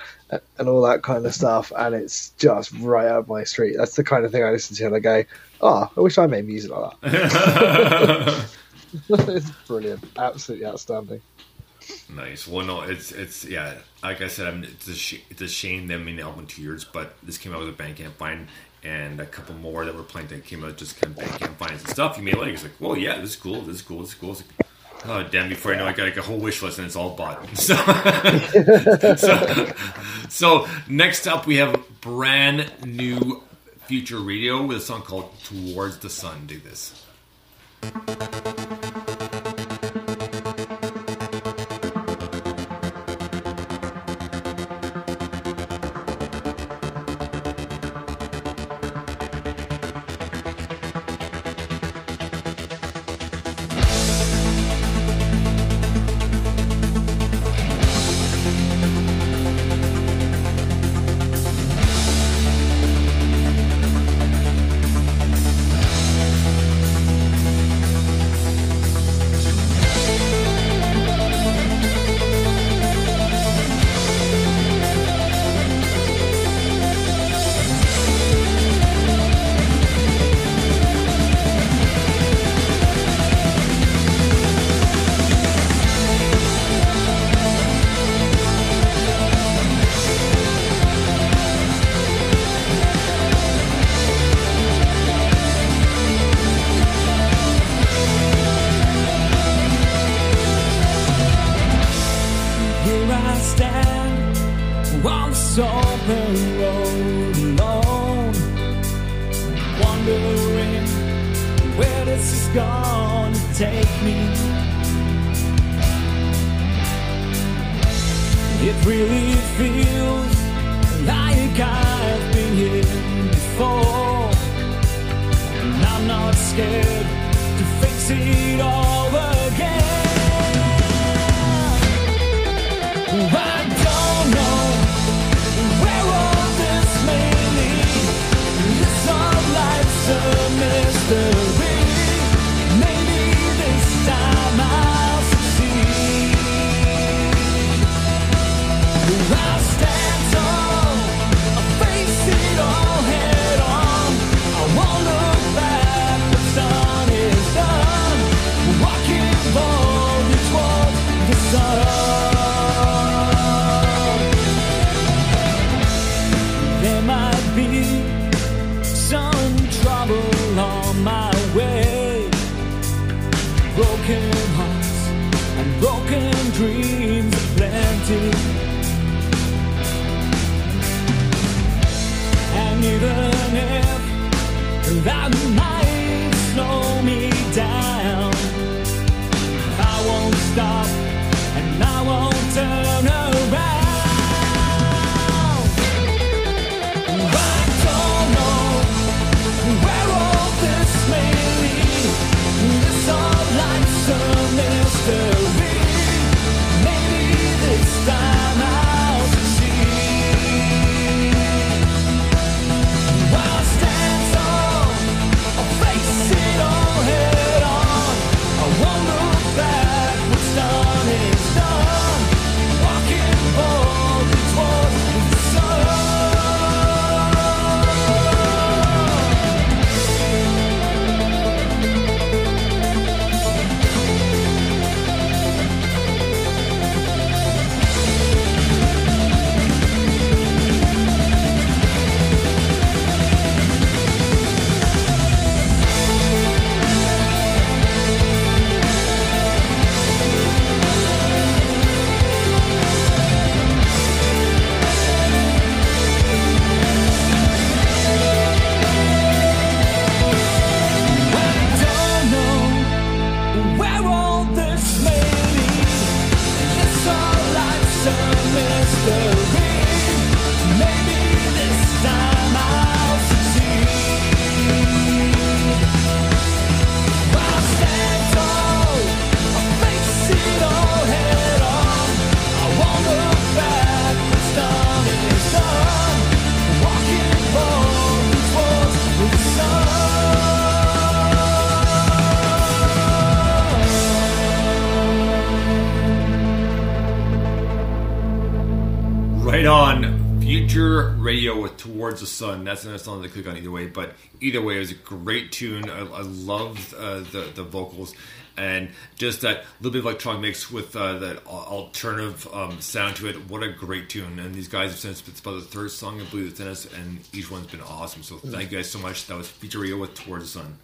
and- all that kind of stuff. And it's just right up my street. That's the kind of thing I listen to, and I go, "Oh, I wish I made music like that." it's brilliant, absolutely outstanding. nice. Well, no, it's it's yeah. Like I said, I mean, it's a sh- it's a shame they made the album in two years, but this came out with a Bandcamp find and a couple more that were playing that came out just kind of Bandcamp finds and stuff. You may like. It's like, well, yeah, this is cool. This is cool. This is cool. Like, oh damn! Before I know, I got like a whole wish list and it's all bought. So, so, so next up, we have brand new Future Radio with a song called "Towards the Sun." Do this. Towards the Sun. That's another song to click on either way. But either way, it was a great tune. I, I loved uh, the, the vocals. And just that little bit of electronic mix with uh, that alternative um, sound to it. What a great tune. And these guys have since, it's about the third song I believe that's in us. And each one's been awesome. So thank you guys so much. That was Future with Towards the Sun.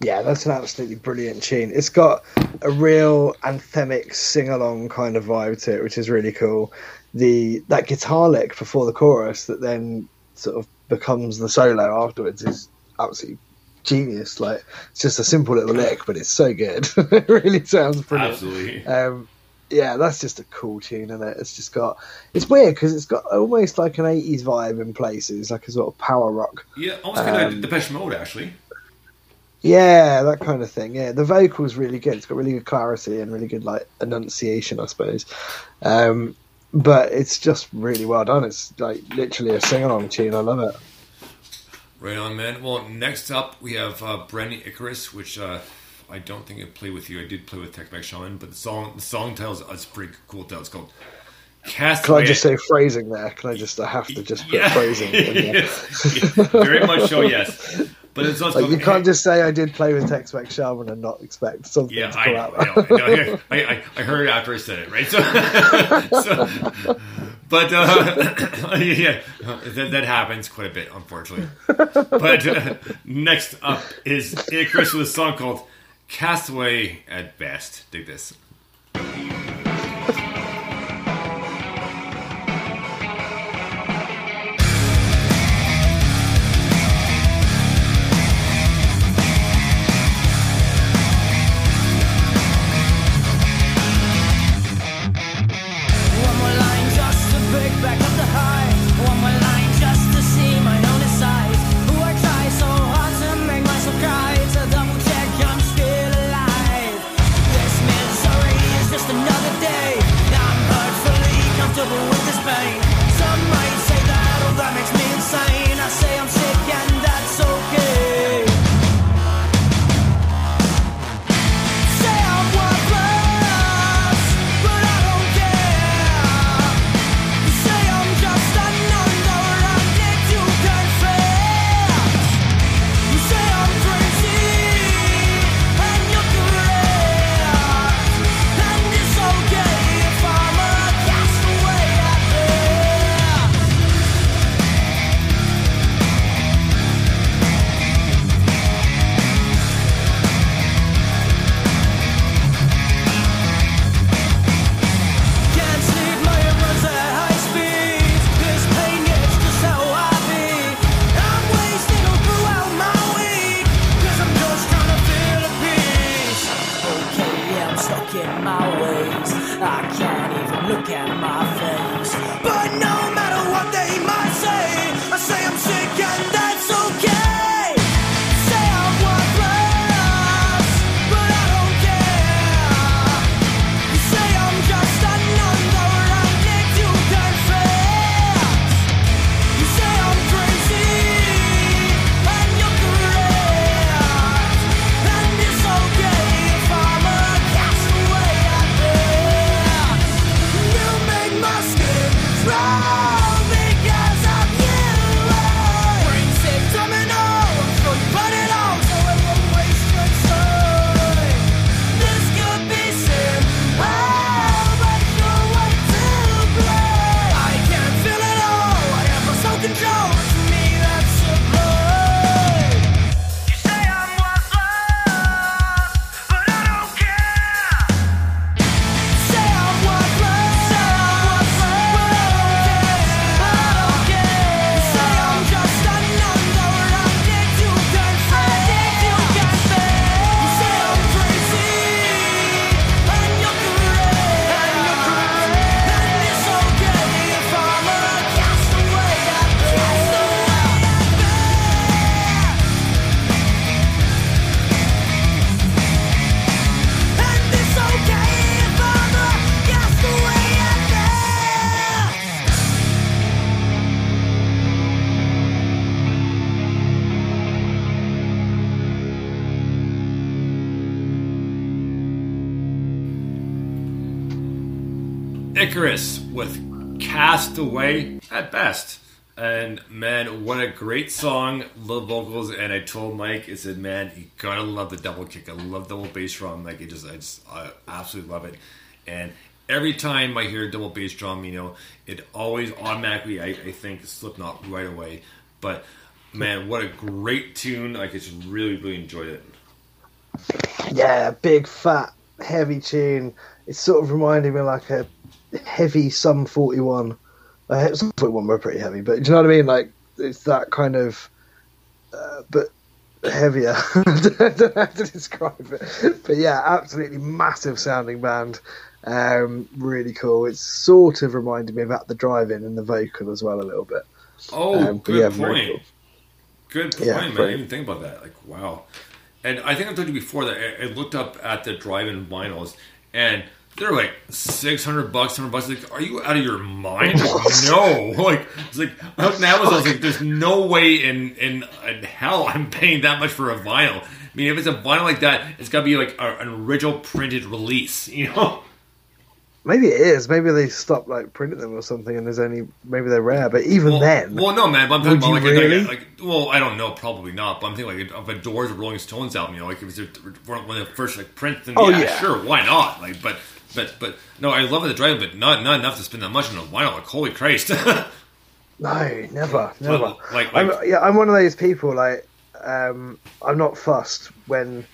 Yeah, that's an absolutely brilliant tune. It's got a real anthemic sing along kind of vibe to it, which is really cool. The that guitar lick before the chorus that then sort of becomes the solo afterwards is absolutely genius. Like it's just a simple little lick, but it's so good. it really sounds brilliant. Absolutely. Um, yeah, that's just a cool tune, and it? It's just got it's weird because it's got almost like an '80s vibe in places, like a sort of power rock. Yeah, almost kind of Um, Depeche Mode, actually. Yeah, that kind of thing. Yeah, the vocals really good. It's got really good clarity and really good like enunciation, I suppose. Um, but it's just really well done. It's like literally a sing-along tune. I love it. Right on, man. Well, next up we have uh, Brandy Icarus, which uh, I don't think I played with you. I did play with Tech Back Shaman, but the song the song tells it's pretty cool. Title. It's called Cast. Can I just say phrasing there? Can I just? I have to just put yeah, phrasing. in there. very much so. Yes, but it's also Like you can't just say I did play with Tex Mex Shaman and not expect something Yeah, to I come know. out. I, know, I. I, I, I heard it after I said it, right? So, so but uh, yeah, that, that happens quite a bit, unfortunately. But uh, next up is Icarus with a song called "Castaway at Best." Dig this. Icarus with Castaway at best. And man, what a great song! Love vocals, and I told Mike, I said, "Man, you gotta love the double kick. I love double bass drum. Like it just, I just, I absolutely love it." And every time I hear double bass drum, you know, it always automatically, I, I think Slipknot right away. But man, what a great tune! Like, I just really, really enjoyed it. Yeah, big fat heavy tune. It's sort of reminding me like a heavy Sum 41. Uh, Sum 41 were pretty heavy, but do you know what I mean? Like it's that kind of, uh, but heavier. I don't know how to describe it, but yeah, absolutely massive sounding band. Um, really cool. It's sort of reminded me about the drive-in and the vocal as well a little bit. Oh, Um, good yeah, point. cool. Good point, Yeah, man. I didn't even think about that. Like, wow. And I think I told you before that I, I looked up at the drive-in vinyls, and they're like six hundred bucks, hundred bucks. Like, are you out of your mind? no. Like, it's like I looked Amazon. I was like, there's no way in, in in hell I'm paying that much for a vinyl. I mean, if it's a vinyl like that, it's got to be like a, an original printed release. You know? Maybe it is. Maybe they stopped like printing them or something, and there's only maybe they're rare. But even Well, then, well, no, man. But I'm talking about like, really? like, well, I don't know, probably not. But I'm thinking like of a Doors or Rolling Stones album. You know, like if it's one of the first like prints, then Oh, yeah, yeah. sure, why not? Like, but but but no, I love the drive, but not not enough to spend that much on a vinyl. Like, holy Christ! No, never, never. Well, like- I'm, yeah, I'm one of those people. Like, um, I'm not fussed when,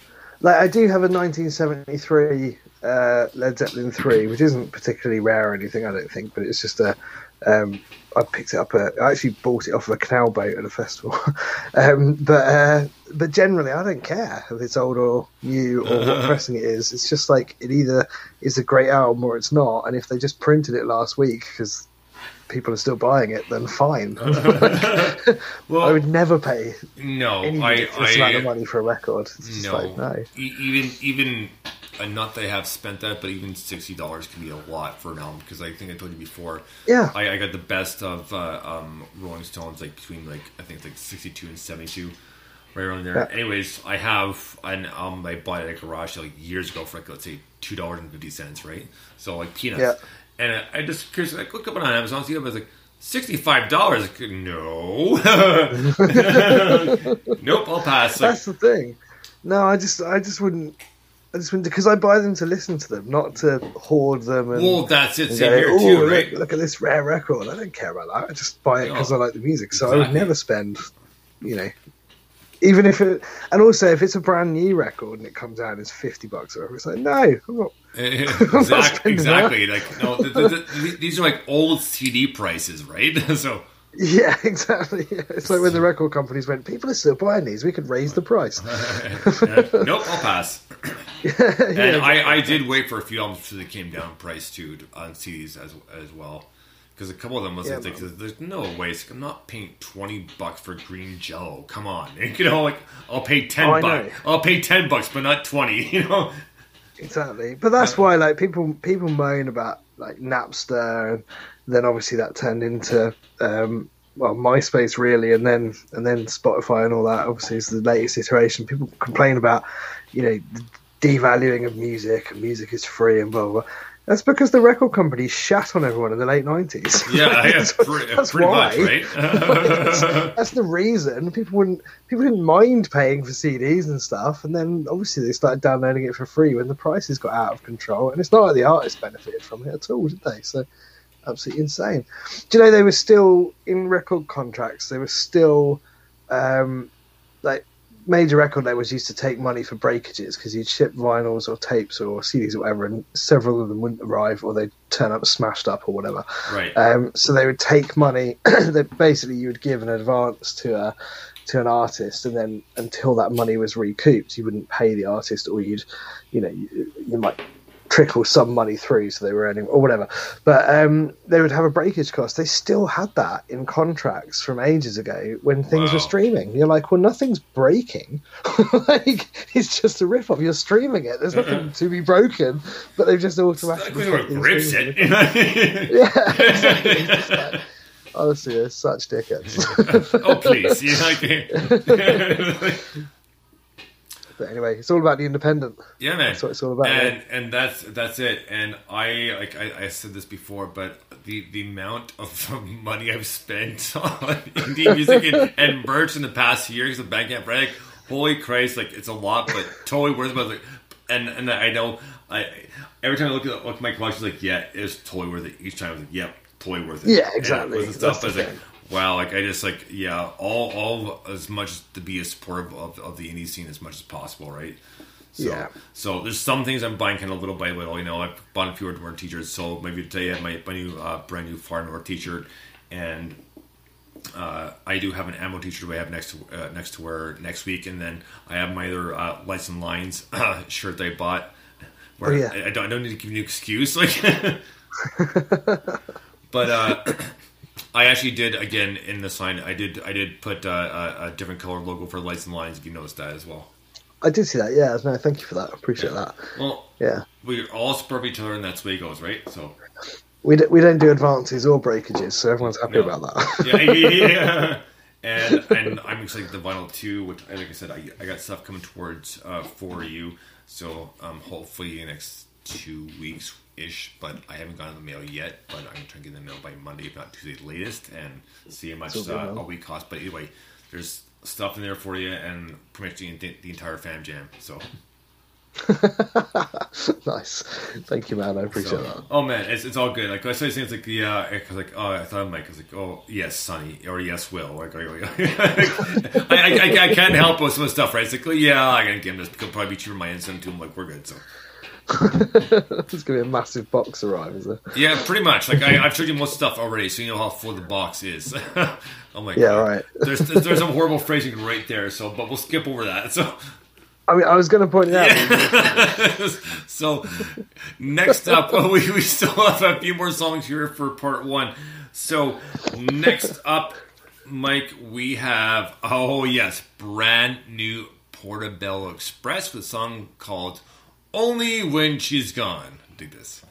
like, I do have a 1973 uh, Led Zeppelin three, which isn't particularly rare or anything, I don't think, but it's just a. Um, I picked it up. I actually bought it off of a canal boat at a festival, um, but uh, but generally I don't care if it's old or new or what pressing it is. It's just like it either is a great album or it's not. And if they just printed it last week because people are still buying it, then fine. well, I would never pay no, any I amount of money for a record. It's just no. like no. Even even. Not that I have spent that, but even sixty dollars can be a lot for an album because I think I told you before. Yeah. I, I got the best of uh, um, Rolling Stones, like between like I think it's like sixty-two and seventy-two, right around there. Yeah. Anyways, I have an album I bought it at a garage like years ago for like let's say two dollars and fifty cents, right? So like peanuts. Yeah. And I, I just curious, like look up on Amazon, see it, I was like sixty-five dollars. No, nope, I'll pass. Like, That's the thing. No, I just I just wouldn't. I just wouldn't because I buy them to listen to them, not to hoard them. And, well, that's it. go, here "Ooh, too, look, right? look at this rare record. I don't care about that. I just buy it because No. I like the music. So I would never spend, you know, even if it. And also, if it's a brand new record and it comes out and it's fifty bucks or whatever, it's like no, I'm not. exactly, spending exactly. Like no, th th th these are like old CD prices, right? so Yeah, exactly. Yeah. It's like when the record companies went, people are still buying these. We could raise the price. uh, nope, I'll pass. And I, I did wait for a few albums until they came down price too on CDs as as well. Because a couple of them was Yeah, like, there's no way. Like, I'm not paying twenty bucks for green Jello. Come on, you know, like I'll pay ten Oh, bucks. I'll pay ten bucks, but not twenty. You know. Exactly, but that's why like people people moan about like Napster, and then obviously that turned into um, well MySpace really, and then and then Spotify and all that. Obviously, is the latest iteration. People complain about you know the devaluing of music and music is free and blah blah. blah. That's because the record companies shat on everyone in the late nineties. Yeah, yeah, pretty, that's pretty why. much, right? that's, that's the reason people wouldn't people didn't mind paying for CDs and stuff, and then obviously they started downloading it for free when the prices got out of control. And it's not like the artists benefited from it at all, did they? So absolutely insane. Do you know they were still in record contracts? They were still um, like major record labels used to take money for breakages because you'd ship vinyls or tapes or CDs or whatever, and several of them wouldn't arrive or they'd turn up smashed up or whatever. right. Um, so they would take money that basically you would give an advance to a to an artist, and then until that money was recouped, you wouldn't pay the artist, or you'd, you know, you, you might trickle some money through, so they were earning or whatever. But um, they would have a breakage cost. They still had that in contracts from ages ago when things Wow. were streaming. You're like, well, nothing's breaking. like it's just a rip off. You're streaming it. There's nothing to be broken, but they've just Like automatically. we were put these grips it. in. Yeah, exactly. Like, honestly, they're such dickheads. oh please, you know, like, but anyway, it's all about the independent. Yeah, man. That's what it's all about, And and that's that's it. And I like I, I said this before, but the the amount of money I've spent on indie music and, and merch in the past year because of Bandcamp, right? Like, holy Christ, like it's a lot, but totally worth it. But like, and and I know I every time I look at look at my collection, like yeah, it's totally worth it. Each time I was like, yep, totally worth it. Yeah, And exactly. with the stuff, That's I was like. Wow, like I just like yeah, all all as much to be as supportive of, of the indie scene as much as possible, right? So, Yeah. So there's some things I'm buying kind of little by little. You know, I've bought a few Word t-shirts. So maybe today I have my, my new uh, brand new Far North t-shirt, and uh, I do have an ammo t-shirt I have next to uh, next to wear next week, and then I have my other uh, Lights and Lines shirt that I bought. Where Oh, yeah. I, I don't I don't need to give you an excuse, like. but uh, I actually did again in the sign. I did I did put uh, a, a different color logo for Lights and Lines. If you noticed that as well. I did see that. Yeah, no, thank you for that. I appreciate that. Well, Yeah, we all support each other, and that's the way it goes, right? So. we d- we don't do advances or breakages, so everyone's happy No. about that. yeah, yeah, yeah. And and I'm excited the vinyl too, which like I said, I, I got stuff coming towards uh, for you. So um, hopefully in the next two weeks ish, but I haven't gotten the mail yet. But I'm trying to get the mail by Monday, if not Tuesday latest, and see how much uh, a week costs. But anyway, there's stuff in there for you, and pretty much the, the entire fam jam. So. nice, thank you, man. I appreciate So, that. oh man, it's, it's all good. Like I saying, it's like yeah, I was like oh, I thought Mike. I was like oh yes, Sonny or yes, Will. Like, like, I, I, I, I can't help with some of the stuff, right? It's like yeah, I gotta give him this. Could probably be cheaper my instant to him. Like we're good. So There's gonna be a massive box arrive, is there? yeah, pretty much. Like I, I've showed you most stuff already, so you know how full the box is. oh my Yeah, god, right. There's there's some horrible phrasing right there. So but we'll skip over that. So. I mean, I was going to point it out. so next up we, we still have a few more songs here for part one so next up mike we have oh yes brand new portobello express with a song called only when she's gone. Dig this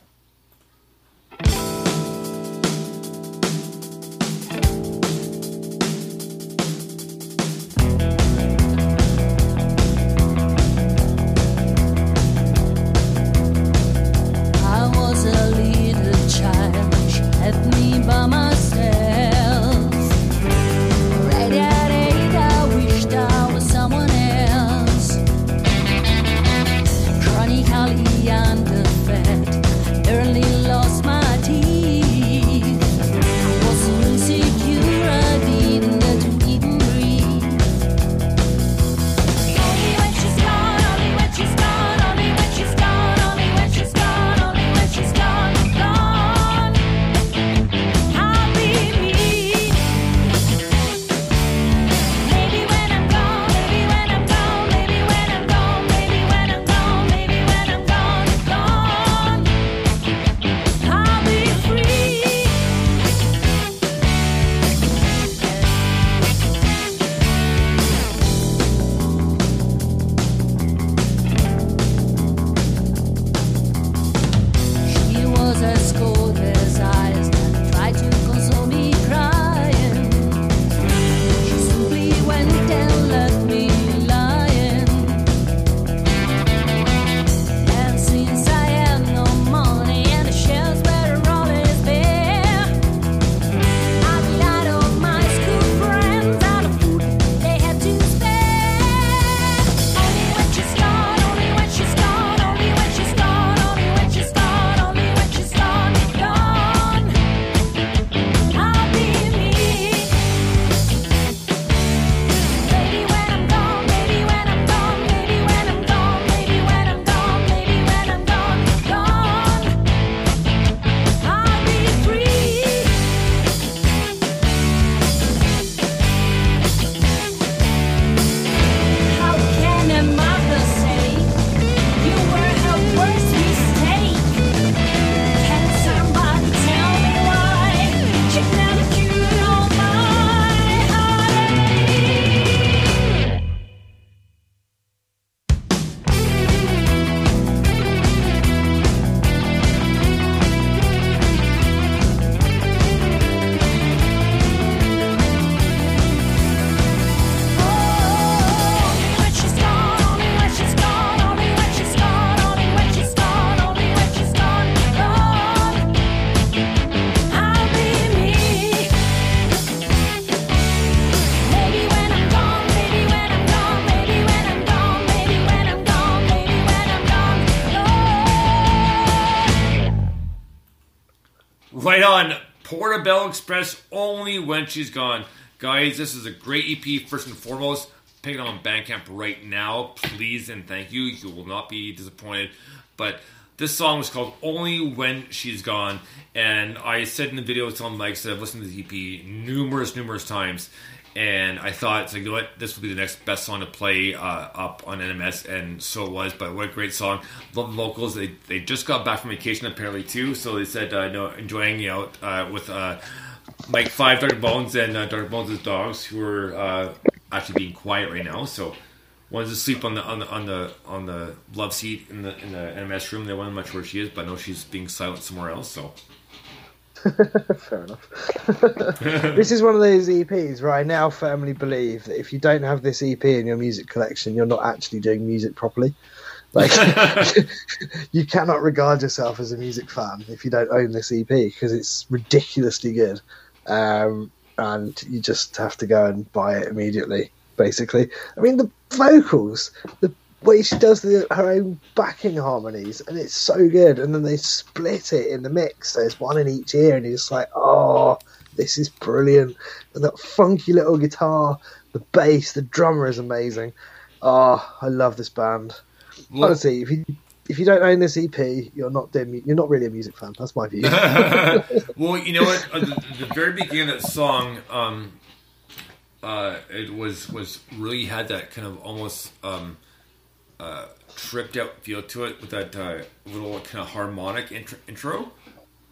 Express only when she's gone. Guys, this is a great EP, first and foremost. Pick it on Bandcamp right now, please and thank you. You will not be disappointed. But this song was called Only When She's Gone. And I said in the video, it's on Mike, said I've listened to the EP numerous, numerous times. And I thought, so you know what, this will be the next best song to play uh, up on NMS, and so it was. But what a great song! Love the vocals. They they just got back from vacation apparently too, so they said uh, no, enjoying you know uh, with Mike Five, Dark Bones, and uh, Dark Bones' dogs, who are uh, actually being quiet right now. So one's asleep on the on the on the on the love seat in the in the NMS room. They wonder much where she is, but I know she's being silent somewhere else. So Fair enough. this is one of those EPs where I now firmly believe that if you don't have this EP in your music collection, you're not actually doing music properly. Like, you cannot regard yourself as a music fan if you don't own this EP because it's ridiculously good. Um, and you just have to go and buy it immediately, basically. I mean, the vocals, the way she does the, her own backing harmonies, and it's so good. And then they split it in the mix. There's one in each ear, and just like, oh, this is brilliant. And that funky little guitar, the bass, the drummer is amazing. Oh, I love this band. Honestly, if you if you don't own this EP, you're not doing, you're not really a music fan. That's my view. well, you know what? At the, the very beginning of that song, um, uh, it was was really had that kind of almost um, uh, tripped out feel to it with that uh, little kind of harmonic intro. intro.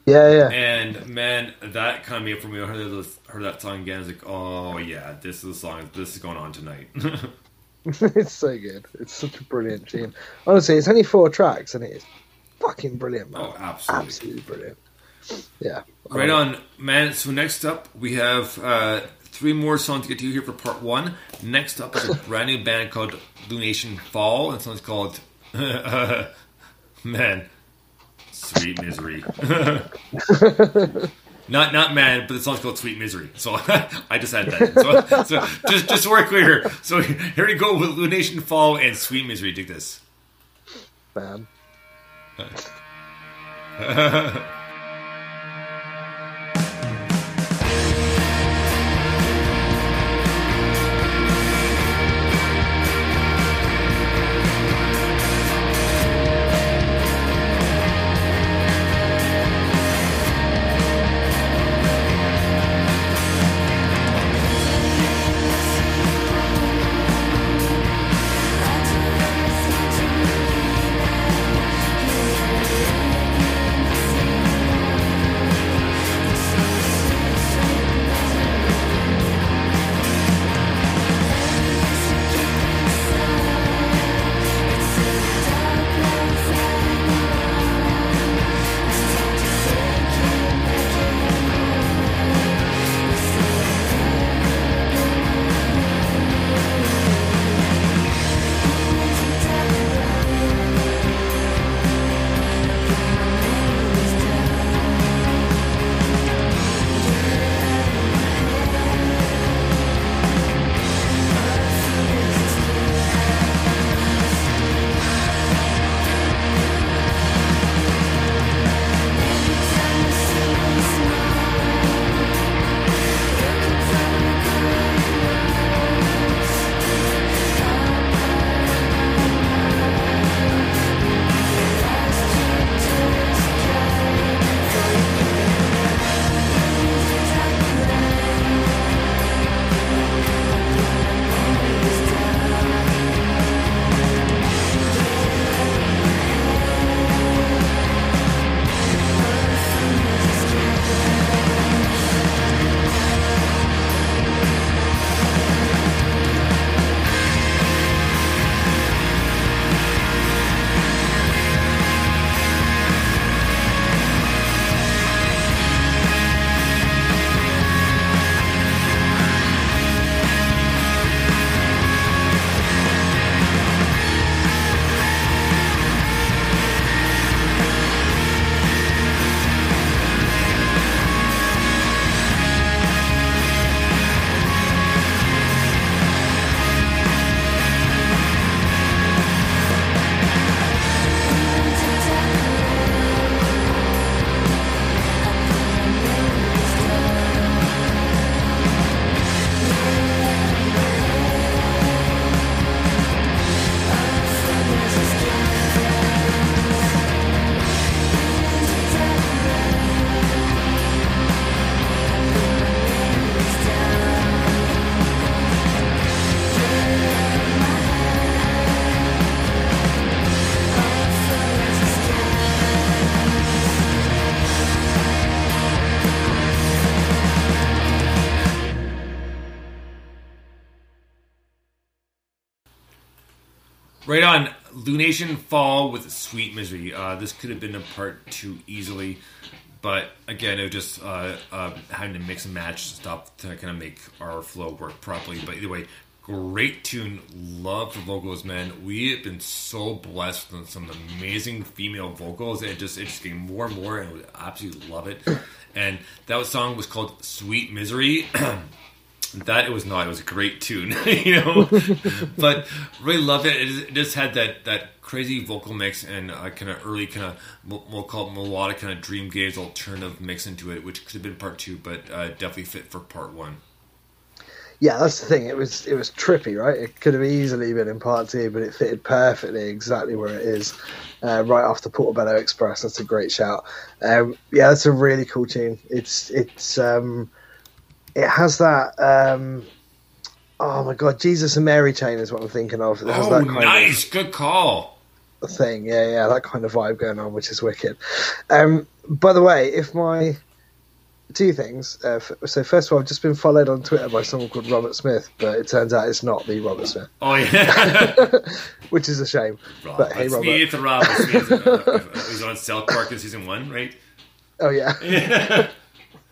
yeah, yeah. And man, that kind of made it for me. I heard, this, heard that song again. I was like, oh yeah, this is the song. This is going on tonight. it's so good. It's such a brilliant tune. Honestly, it's only four tracks, and it is fucking brilliant, man. oh, absolutely. Absolutely brilliant. Yeah. Right on, man. So next up, we have uh, three more songs to get to here for part one. Next up is a brand new band called Lunation Fall, and song's called Man, Sweet Misery. Not not man, but the song's called Sweet Misery. So I just had that. So, so just just so we're clear. So here we go with Lunation Fall and Sweet Misery. Dig this. Man. Right on. Lunation Fall with Sweet Misery. Uh, this could have been a part two easily, but again, it was just uh, uh, having to mix and match stuff to kind of make our flow work properly. But either way, great tune. Love the vocals, man. We have been so blessed with some amazing female vocals. It just it's just getting more and more, and we absolutely love it. And that song was called Sweet Misery. that it was not. It was a great tune, you know. but really loved it. It just- had that that crazy vocal mix and uh, kind of early kind of we'll call it melodic kind of dream gaze alternative mix into it, which could have been part two, but uh, definitely fit for part one. Yeah, that's the thing. It was it was trippy, right? It could have easily been in part two, but it fitted perfectly exactly where it is, uh, right after Portobello Express. That's a great shout. Um, yeah, that's a really cool tune. It's it's um, it has that. Um, oh my god, Jesus and Mary chain is what I'm thinking of. It has Oh, that kind nice, good call. thing. Yeah, yeah, that kind of vibe going on, which is wicked. Um, by the way, if my two things. Uh, f- so first of all, I've just been followed on Twitter by someone called Robert Smith, but it turns out it's not the Robert Smith, Oh yeah, which is a shame. but hey, Robert Robert. Smith, Robert Smith. Uh, He's on South Park in season one, right? Oh yeah.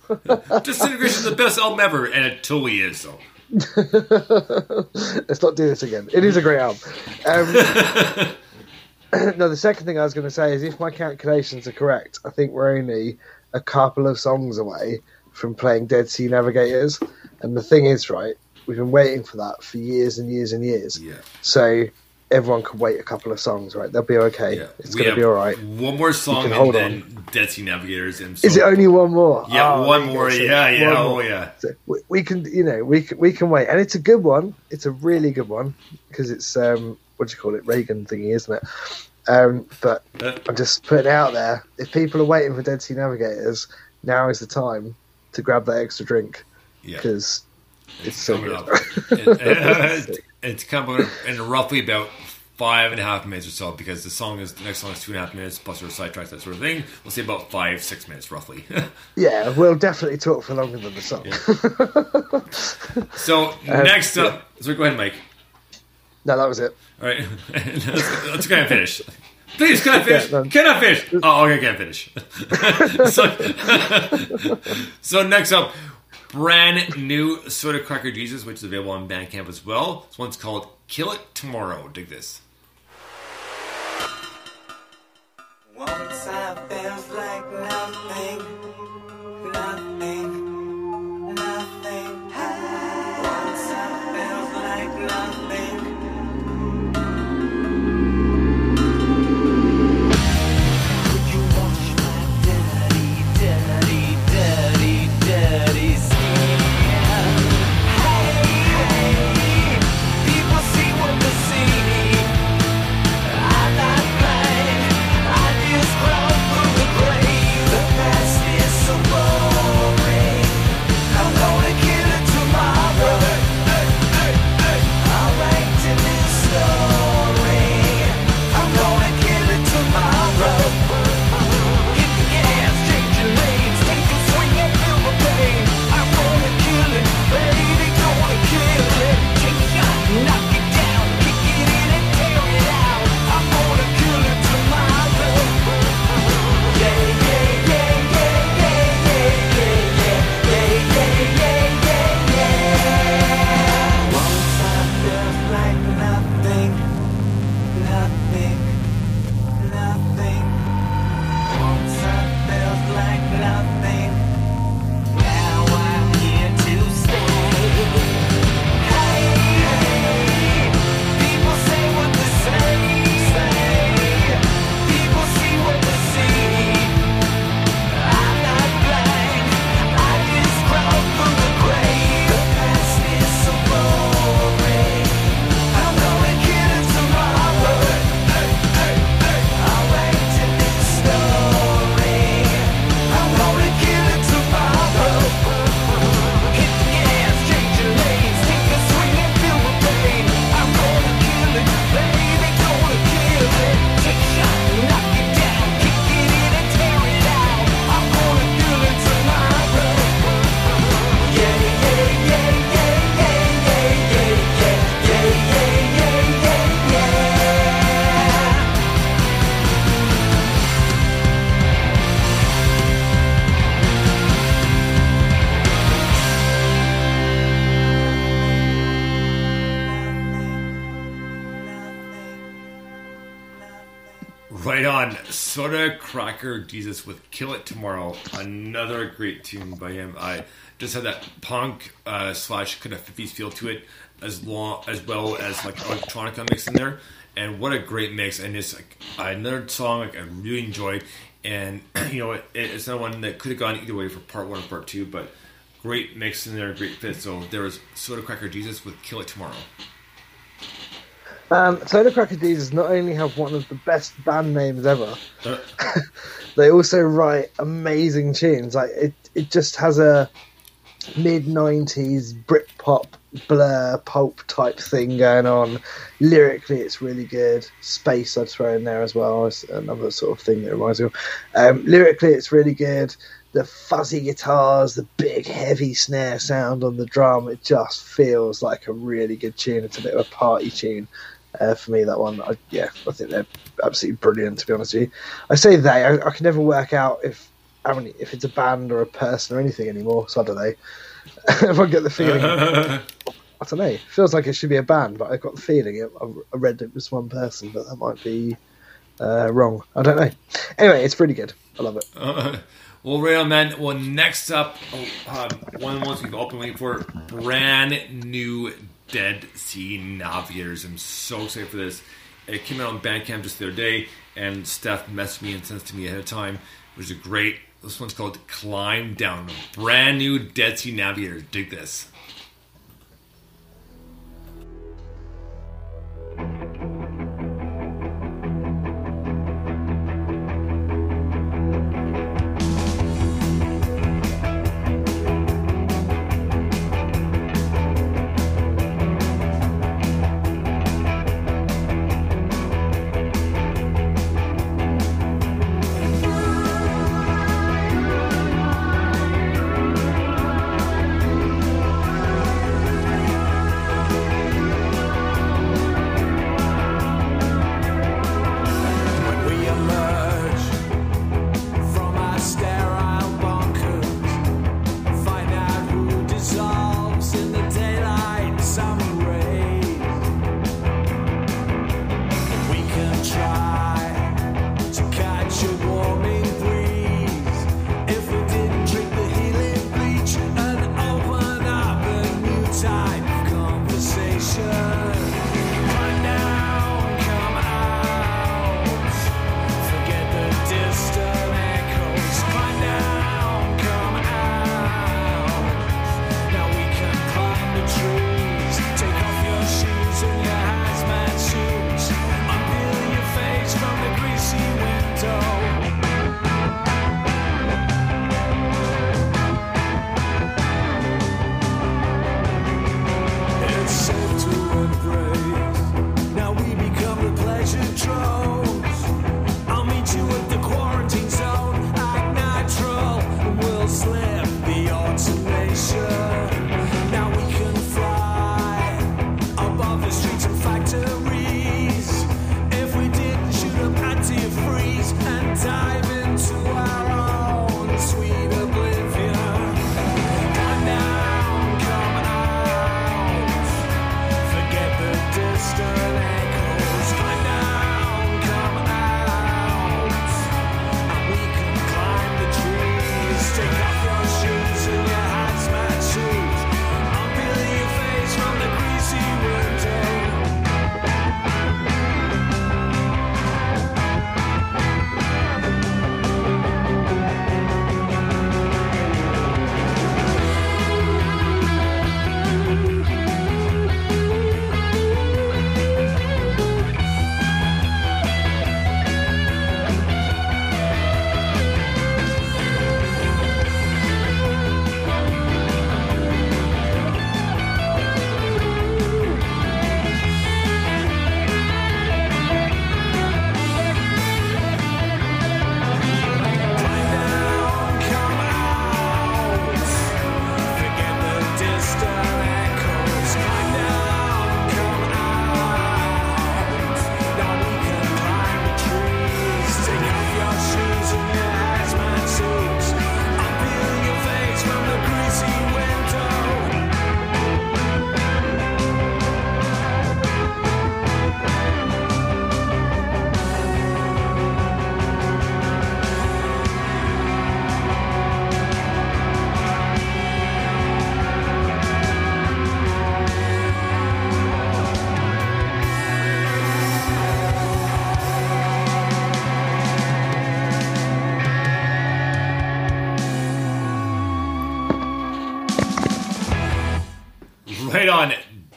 Disintegration is the best album ever, and it totally is. So Let's not do this again. It is a great album. Um, no, the second thing I was going to say is if my calculations are correct, I think we're only a couple of songs away from playing Dead Sea Navigators. And the thing is, right, we've been waiting for that for years and years and years. yeah. So everyone can wait a couple of songs, right? They'll be okay. Yeah, It's going to be all right. One more song and hold then Dead Sea Navigators. And Is it only one more? Yeah, Oh, one more. So Yeah, yeah. one Oh, more. yeah. So we, we can, you know, we can, we can wait, and it's a good one. It's a really good one because it's um, what do you call it, Reagan thingy, isn't it? Um, but Uh, I'm just putting it out there. If people are waiting for Dead Sea Navigators, now is the time to grab that extra drink yeah. because it's so good. up. It- it- it's kind of in roughly about five and a half minutes or so because the song is the next song is two and a half minutes plus our sidetracks that sort of thing. We'll say about five six minutes roughly. yeah, we'll definitely talk for longer than the song. so um, next up, so go ahead, Mike. no, that was it. All right, let's, let's go ahead and finish. Please, can I finish? Yeah. Can I finish? Oh, okay, I finish? so, so next up, brand new Soda Cracker Jesus, which is available on Bandcamp as well. This one's called "Kill It Tomorrow." Dig this. Once I felt like nothing, Cracker Jesus with Kill It Tomorrow. Another great tune by him. I just had that punk uh, slash kind of 50s feel to it, as long as well as like electronica mix in there. And what a great mix! And it's like another song like I really enjoyed. And you know, it, it's not one that could have gone either way for part one or part two, but great mix in there, great fit. So there was Soda Cracker Jesus with Kill It Tomorrow. Um, Soda Cracker not only have one of the best band names ever, Uh, they also write amazing tunes. Like it, it just has a mid '90s Britpop blur pulp type thing going on. Lyrically, it's really good. Space I'd throw in there as well. It's another sort of thing that reminds me of. Um, lyrically, it's really good. The fuzzy guitars, the big heavy snare sound on the drum, it just feels like a really good tune. It's a bit of a party tune. Uh, for me, that one, I, yeah, I think they're absolutely brilliant. To be honest with you, I say they. I, I can never work out if how many, if it's a band or a person or anything anymore. So I don't know. if I get the feeling, I don't know. It feels like it should be a band, but I got the feeling it, I, read it was one person, but that might be uh, wrong. I don't know. Anyway, it's pretty good. I love it. Uh, well, right on, man. Well, next up, oh, um, one of the ones we've all been waiting for, brand new Dead Sea Navigators. I'm so excited for this. It came out on Bandcamp just the other day, and Steph messaged me and sent it to me ahead of time, which is a great. This one's called Climb Down. Brand new Dead Sea Navigators. Dig this.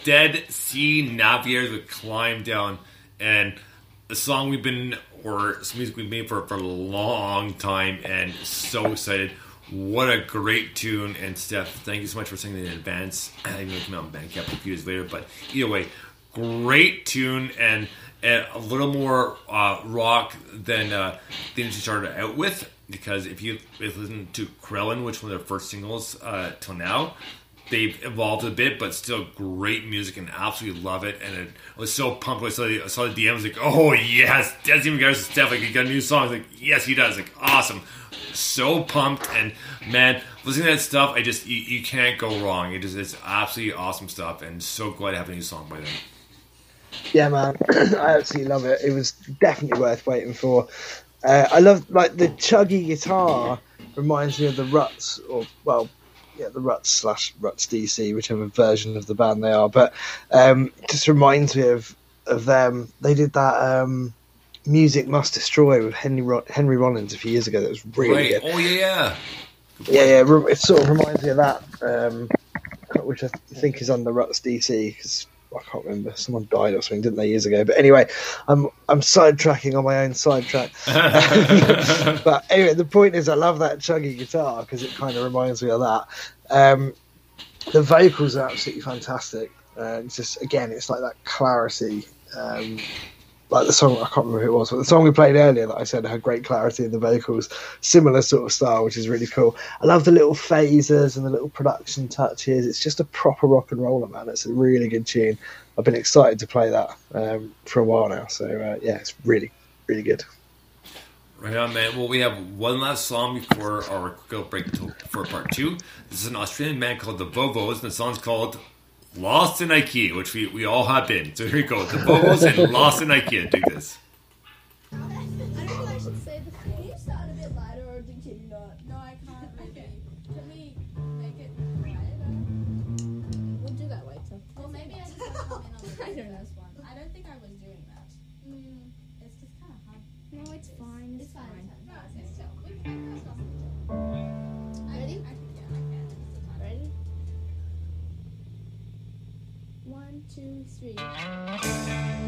Dead Sea Navigators with Climb Down. And a song we've been, or some music we've made for, for a long time, and so excited. What a great tune. And Steph, thank you so much for singing in advance. I know it came out in Bandcamp a few years later, but either way, great tune and, and a little more uh, rock than uh, things you started out with. Because if you if you listen to Krellin, which one of their first singles uh, till now, they've evolved a bit, but still great music and absolutely love it. And it was so pumped when I saw the, I saw the DMs like, oh yes, Desi McGarris Steph, like he got a new song. Like, yes, he does. Like, awesome. So pumped and man, listening to that stuff, I just you, you can't go wrong. It is it's absolutely awesome stuff, and so glad to have a new song by them. Yeah, man, I absolutely love it. It was definitely worth waiting for. Uh, I love like the chuggy guitar reminds me of the Ruts, or well, yeah, the Ruts slash Ruts DC, whichever version of the band they are. But um, just reminds me of of them. They did that um, "Music Must Destroy" with Henry Ro- Henry Rollins a few years ago. That was really right? good. Oh yeah, yeah. Yeah, yeah, it sort of reminds me of that, um, which I think is on the Ruts DC because I can't remember. Someone died or something, didn't they, years ago? But anyway, I'm I'm sidetracking on my own sidetrack. but anyway, the point is, I love that chuggy guitar because it kind of reminds me of that. Um, the vocals are absolutely fantastic. Uh, it's just again, it's like that clarity. Um, like the song, I can't remember who it was, but the song we played earlier that I said had great clarity in the vocals, similar sort of style, which is really cool. I love the little phasers and the little production touches. It's just a proper rock and roller, man. It's a really good tune. I've been excited to play that um, for a while now. So uh, yeah, it's really, really good. Right on, man. Well, we have one last song before our quick break for part two. This is an Australian band called the Vovos, and the song's called Lost in IKEA, which we, we all have been. So here we go. The Vovos and Lost in IKEA. Do this. I don't think I should say the Can you start a bit lighter or can you not? No, I can't really. Can we make it quieter? We'll do that later. Well, maybe I just come in on the I don't know. first one. I don't think I was doing that. Mm, It's just kind of hard. no, it's fine. It's, It's fine. fine. No, it's, it's chill. We can there's nothing two, three.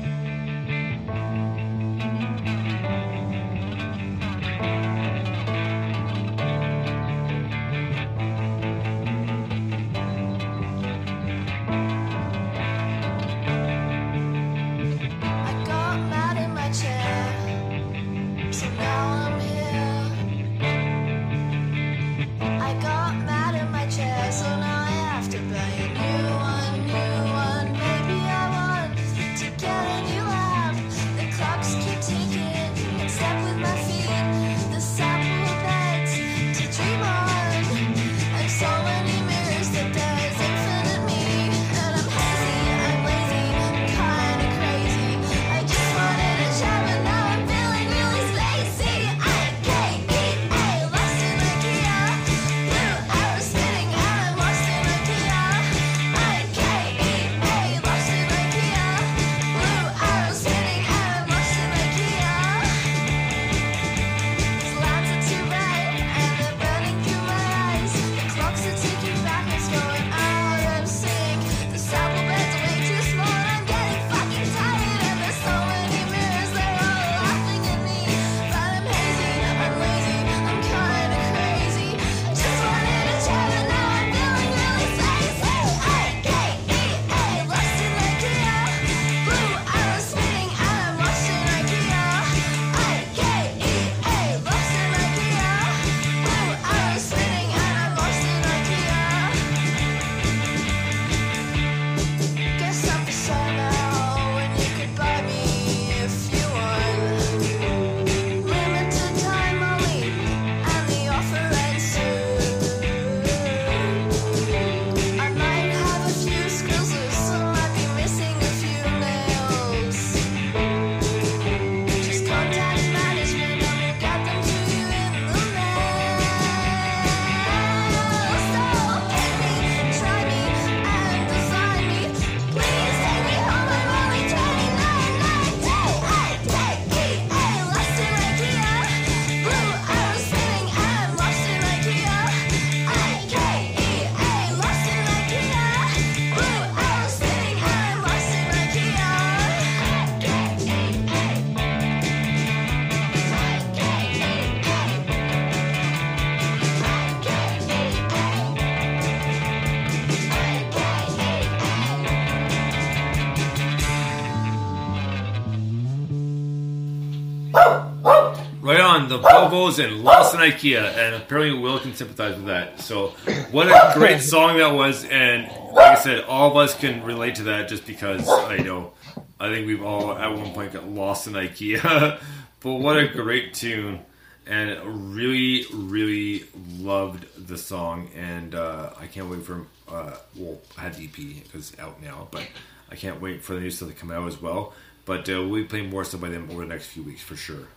The Vovos and Lost in IKEA, and apparently Will can sympathize with that. So, what a great song that was, and like I said, all of us can relate to that just because I know. I think we've all at one point got lost in IKEA, but what a great tune, and really, really loved the song, and uh, I can't wait for uh, well, I had the EP because it's out now, but I can't wait for the new stuff to come out as well. But uh, we'll be playing more stuff by them over the next few weeks for sure.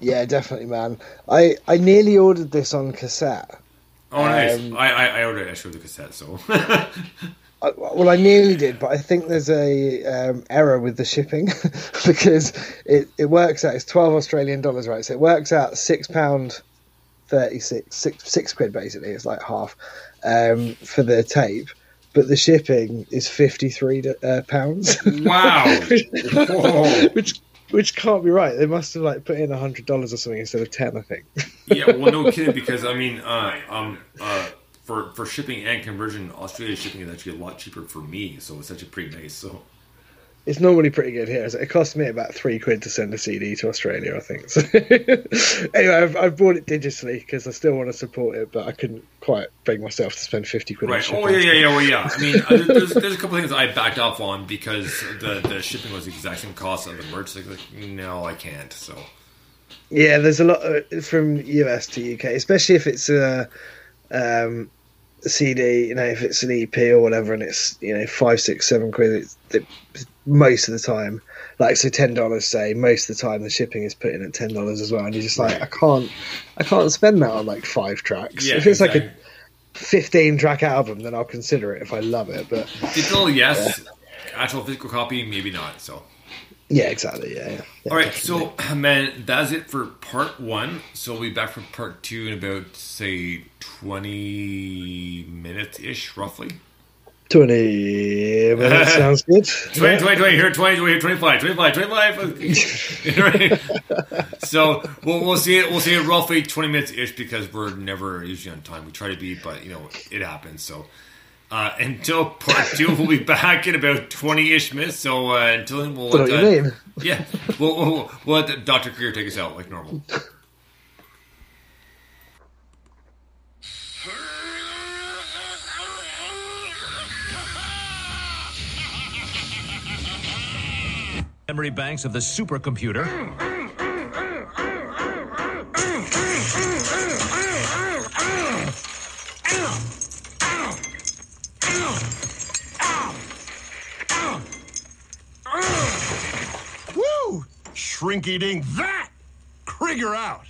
Yeah, definitely, man. I I nearly ordered this on cassette. Oh, nice. Um, I, I, I ordered extra the cassette, so. I, well, I nearly did, but I think there's a um, error with the shipping because it, it works out. It's twelve Australian dollars, right? So it works out six pound thirty six, six six quid basically. It's like half um, for the tape, but the shipping is fifty three uh, pounds. wow. Which which can't be right. They must have like put in a hundred dollars or something instead of ten. I think. yeah, well, no kidding, because I mean, uh, um, uh, for for shipping and conversion, Australia shipping is actually a lot cheaper for me, so it's actually pretty nice. So It's normally pretty good here. It cost me about three quid to send a CD to Australia, I think. So anyway, I've, I've bought it digitally because I still want to support it, but I couldn't quite bring myself to spend fifty quid. right, oh yeah, yeah, yeah, well, yeah. I mean, uh, there's, there's a couple things I backed off on because the the shipping was the exact same cost of the merch. Like, like no, I can't. So Yeah, there's a lot uh, from US to UK, especially if it's a um, CD. You know, if it's an EP or whatever, and it's you know five, six, seven quid. It's, it, most of the time, like so, ten dollars. Say most of the time, the shipping is put in at ten dollars as well, and you're just like, I can't, I can't spend that on like five tracks. yeah, if it's like a fifteen track album, then I'll consider it if I love it. But digital, yes. Actual physical copy, maybe not. So. Yeah, exactly. Yeah. yeah, yeah All right, definitely. so man, that's it for part one. So we'll be back for part two in about say twenty minutes ish, roughly. twenty minutes sounds good. 20, Yeah. 20, 20, here, 20, 20, 25, 25, 25. right? So we'll, we'll see it. We'll see it roughly twenty minutes ish because we're never usually on time. We try to be, but you know it happens. So uh, until part two, we'll be back in about twenty ish minutes. So uh, until then, we'll let, know what you uh, yeah, we'll, we'll, we'll let Doctor Krieger take us out like normal. memory banks of the supercomputer. Shrink eating that! Krieger out!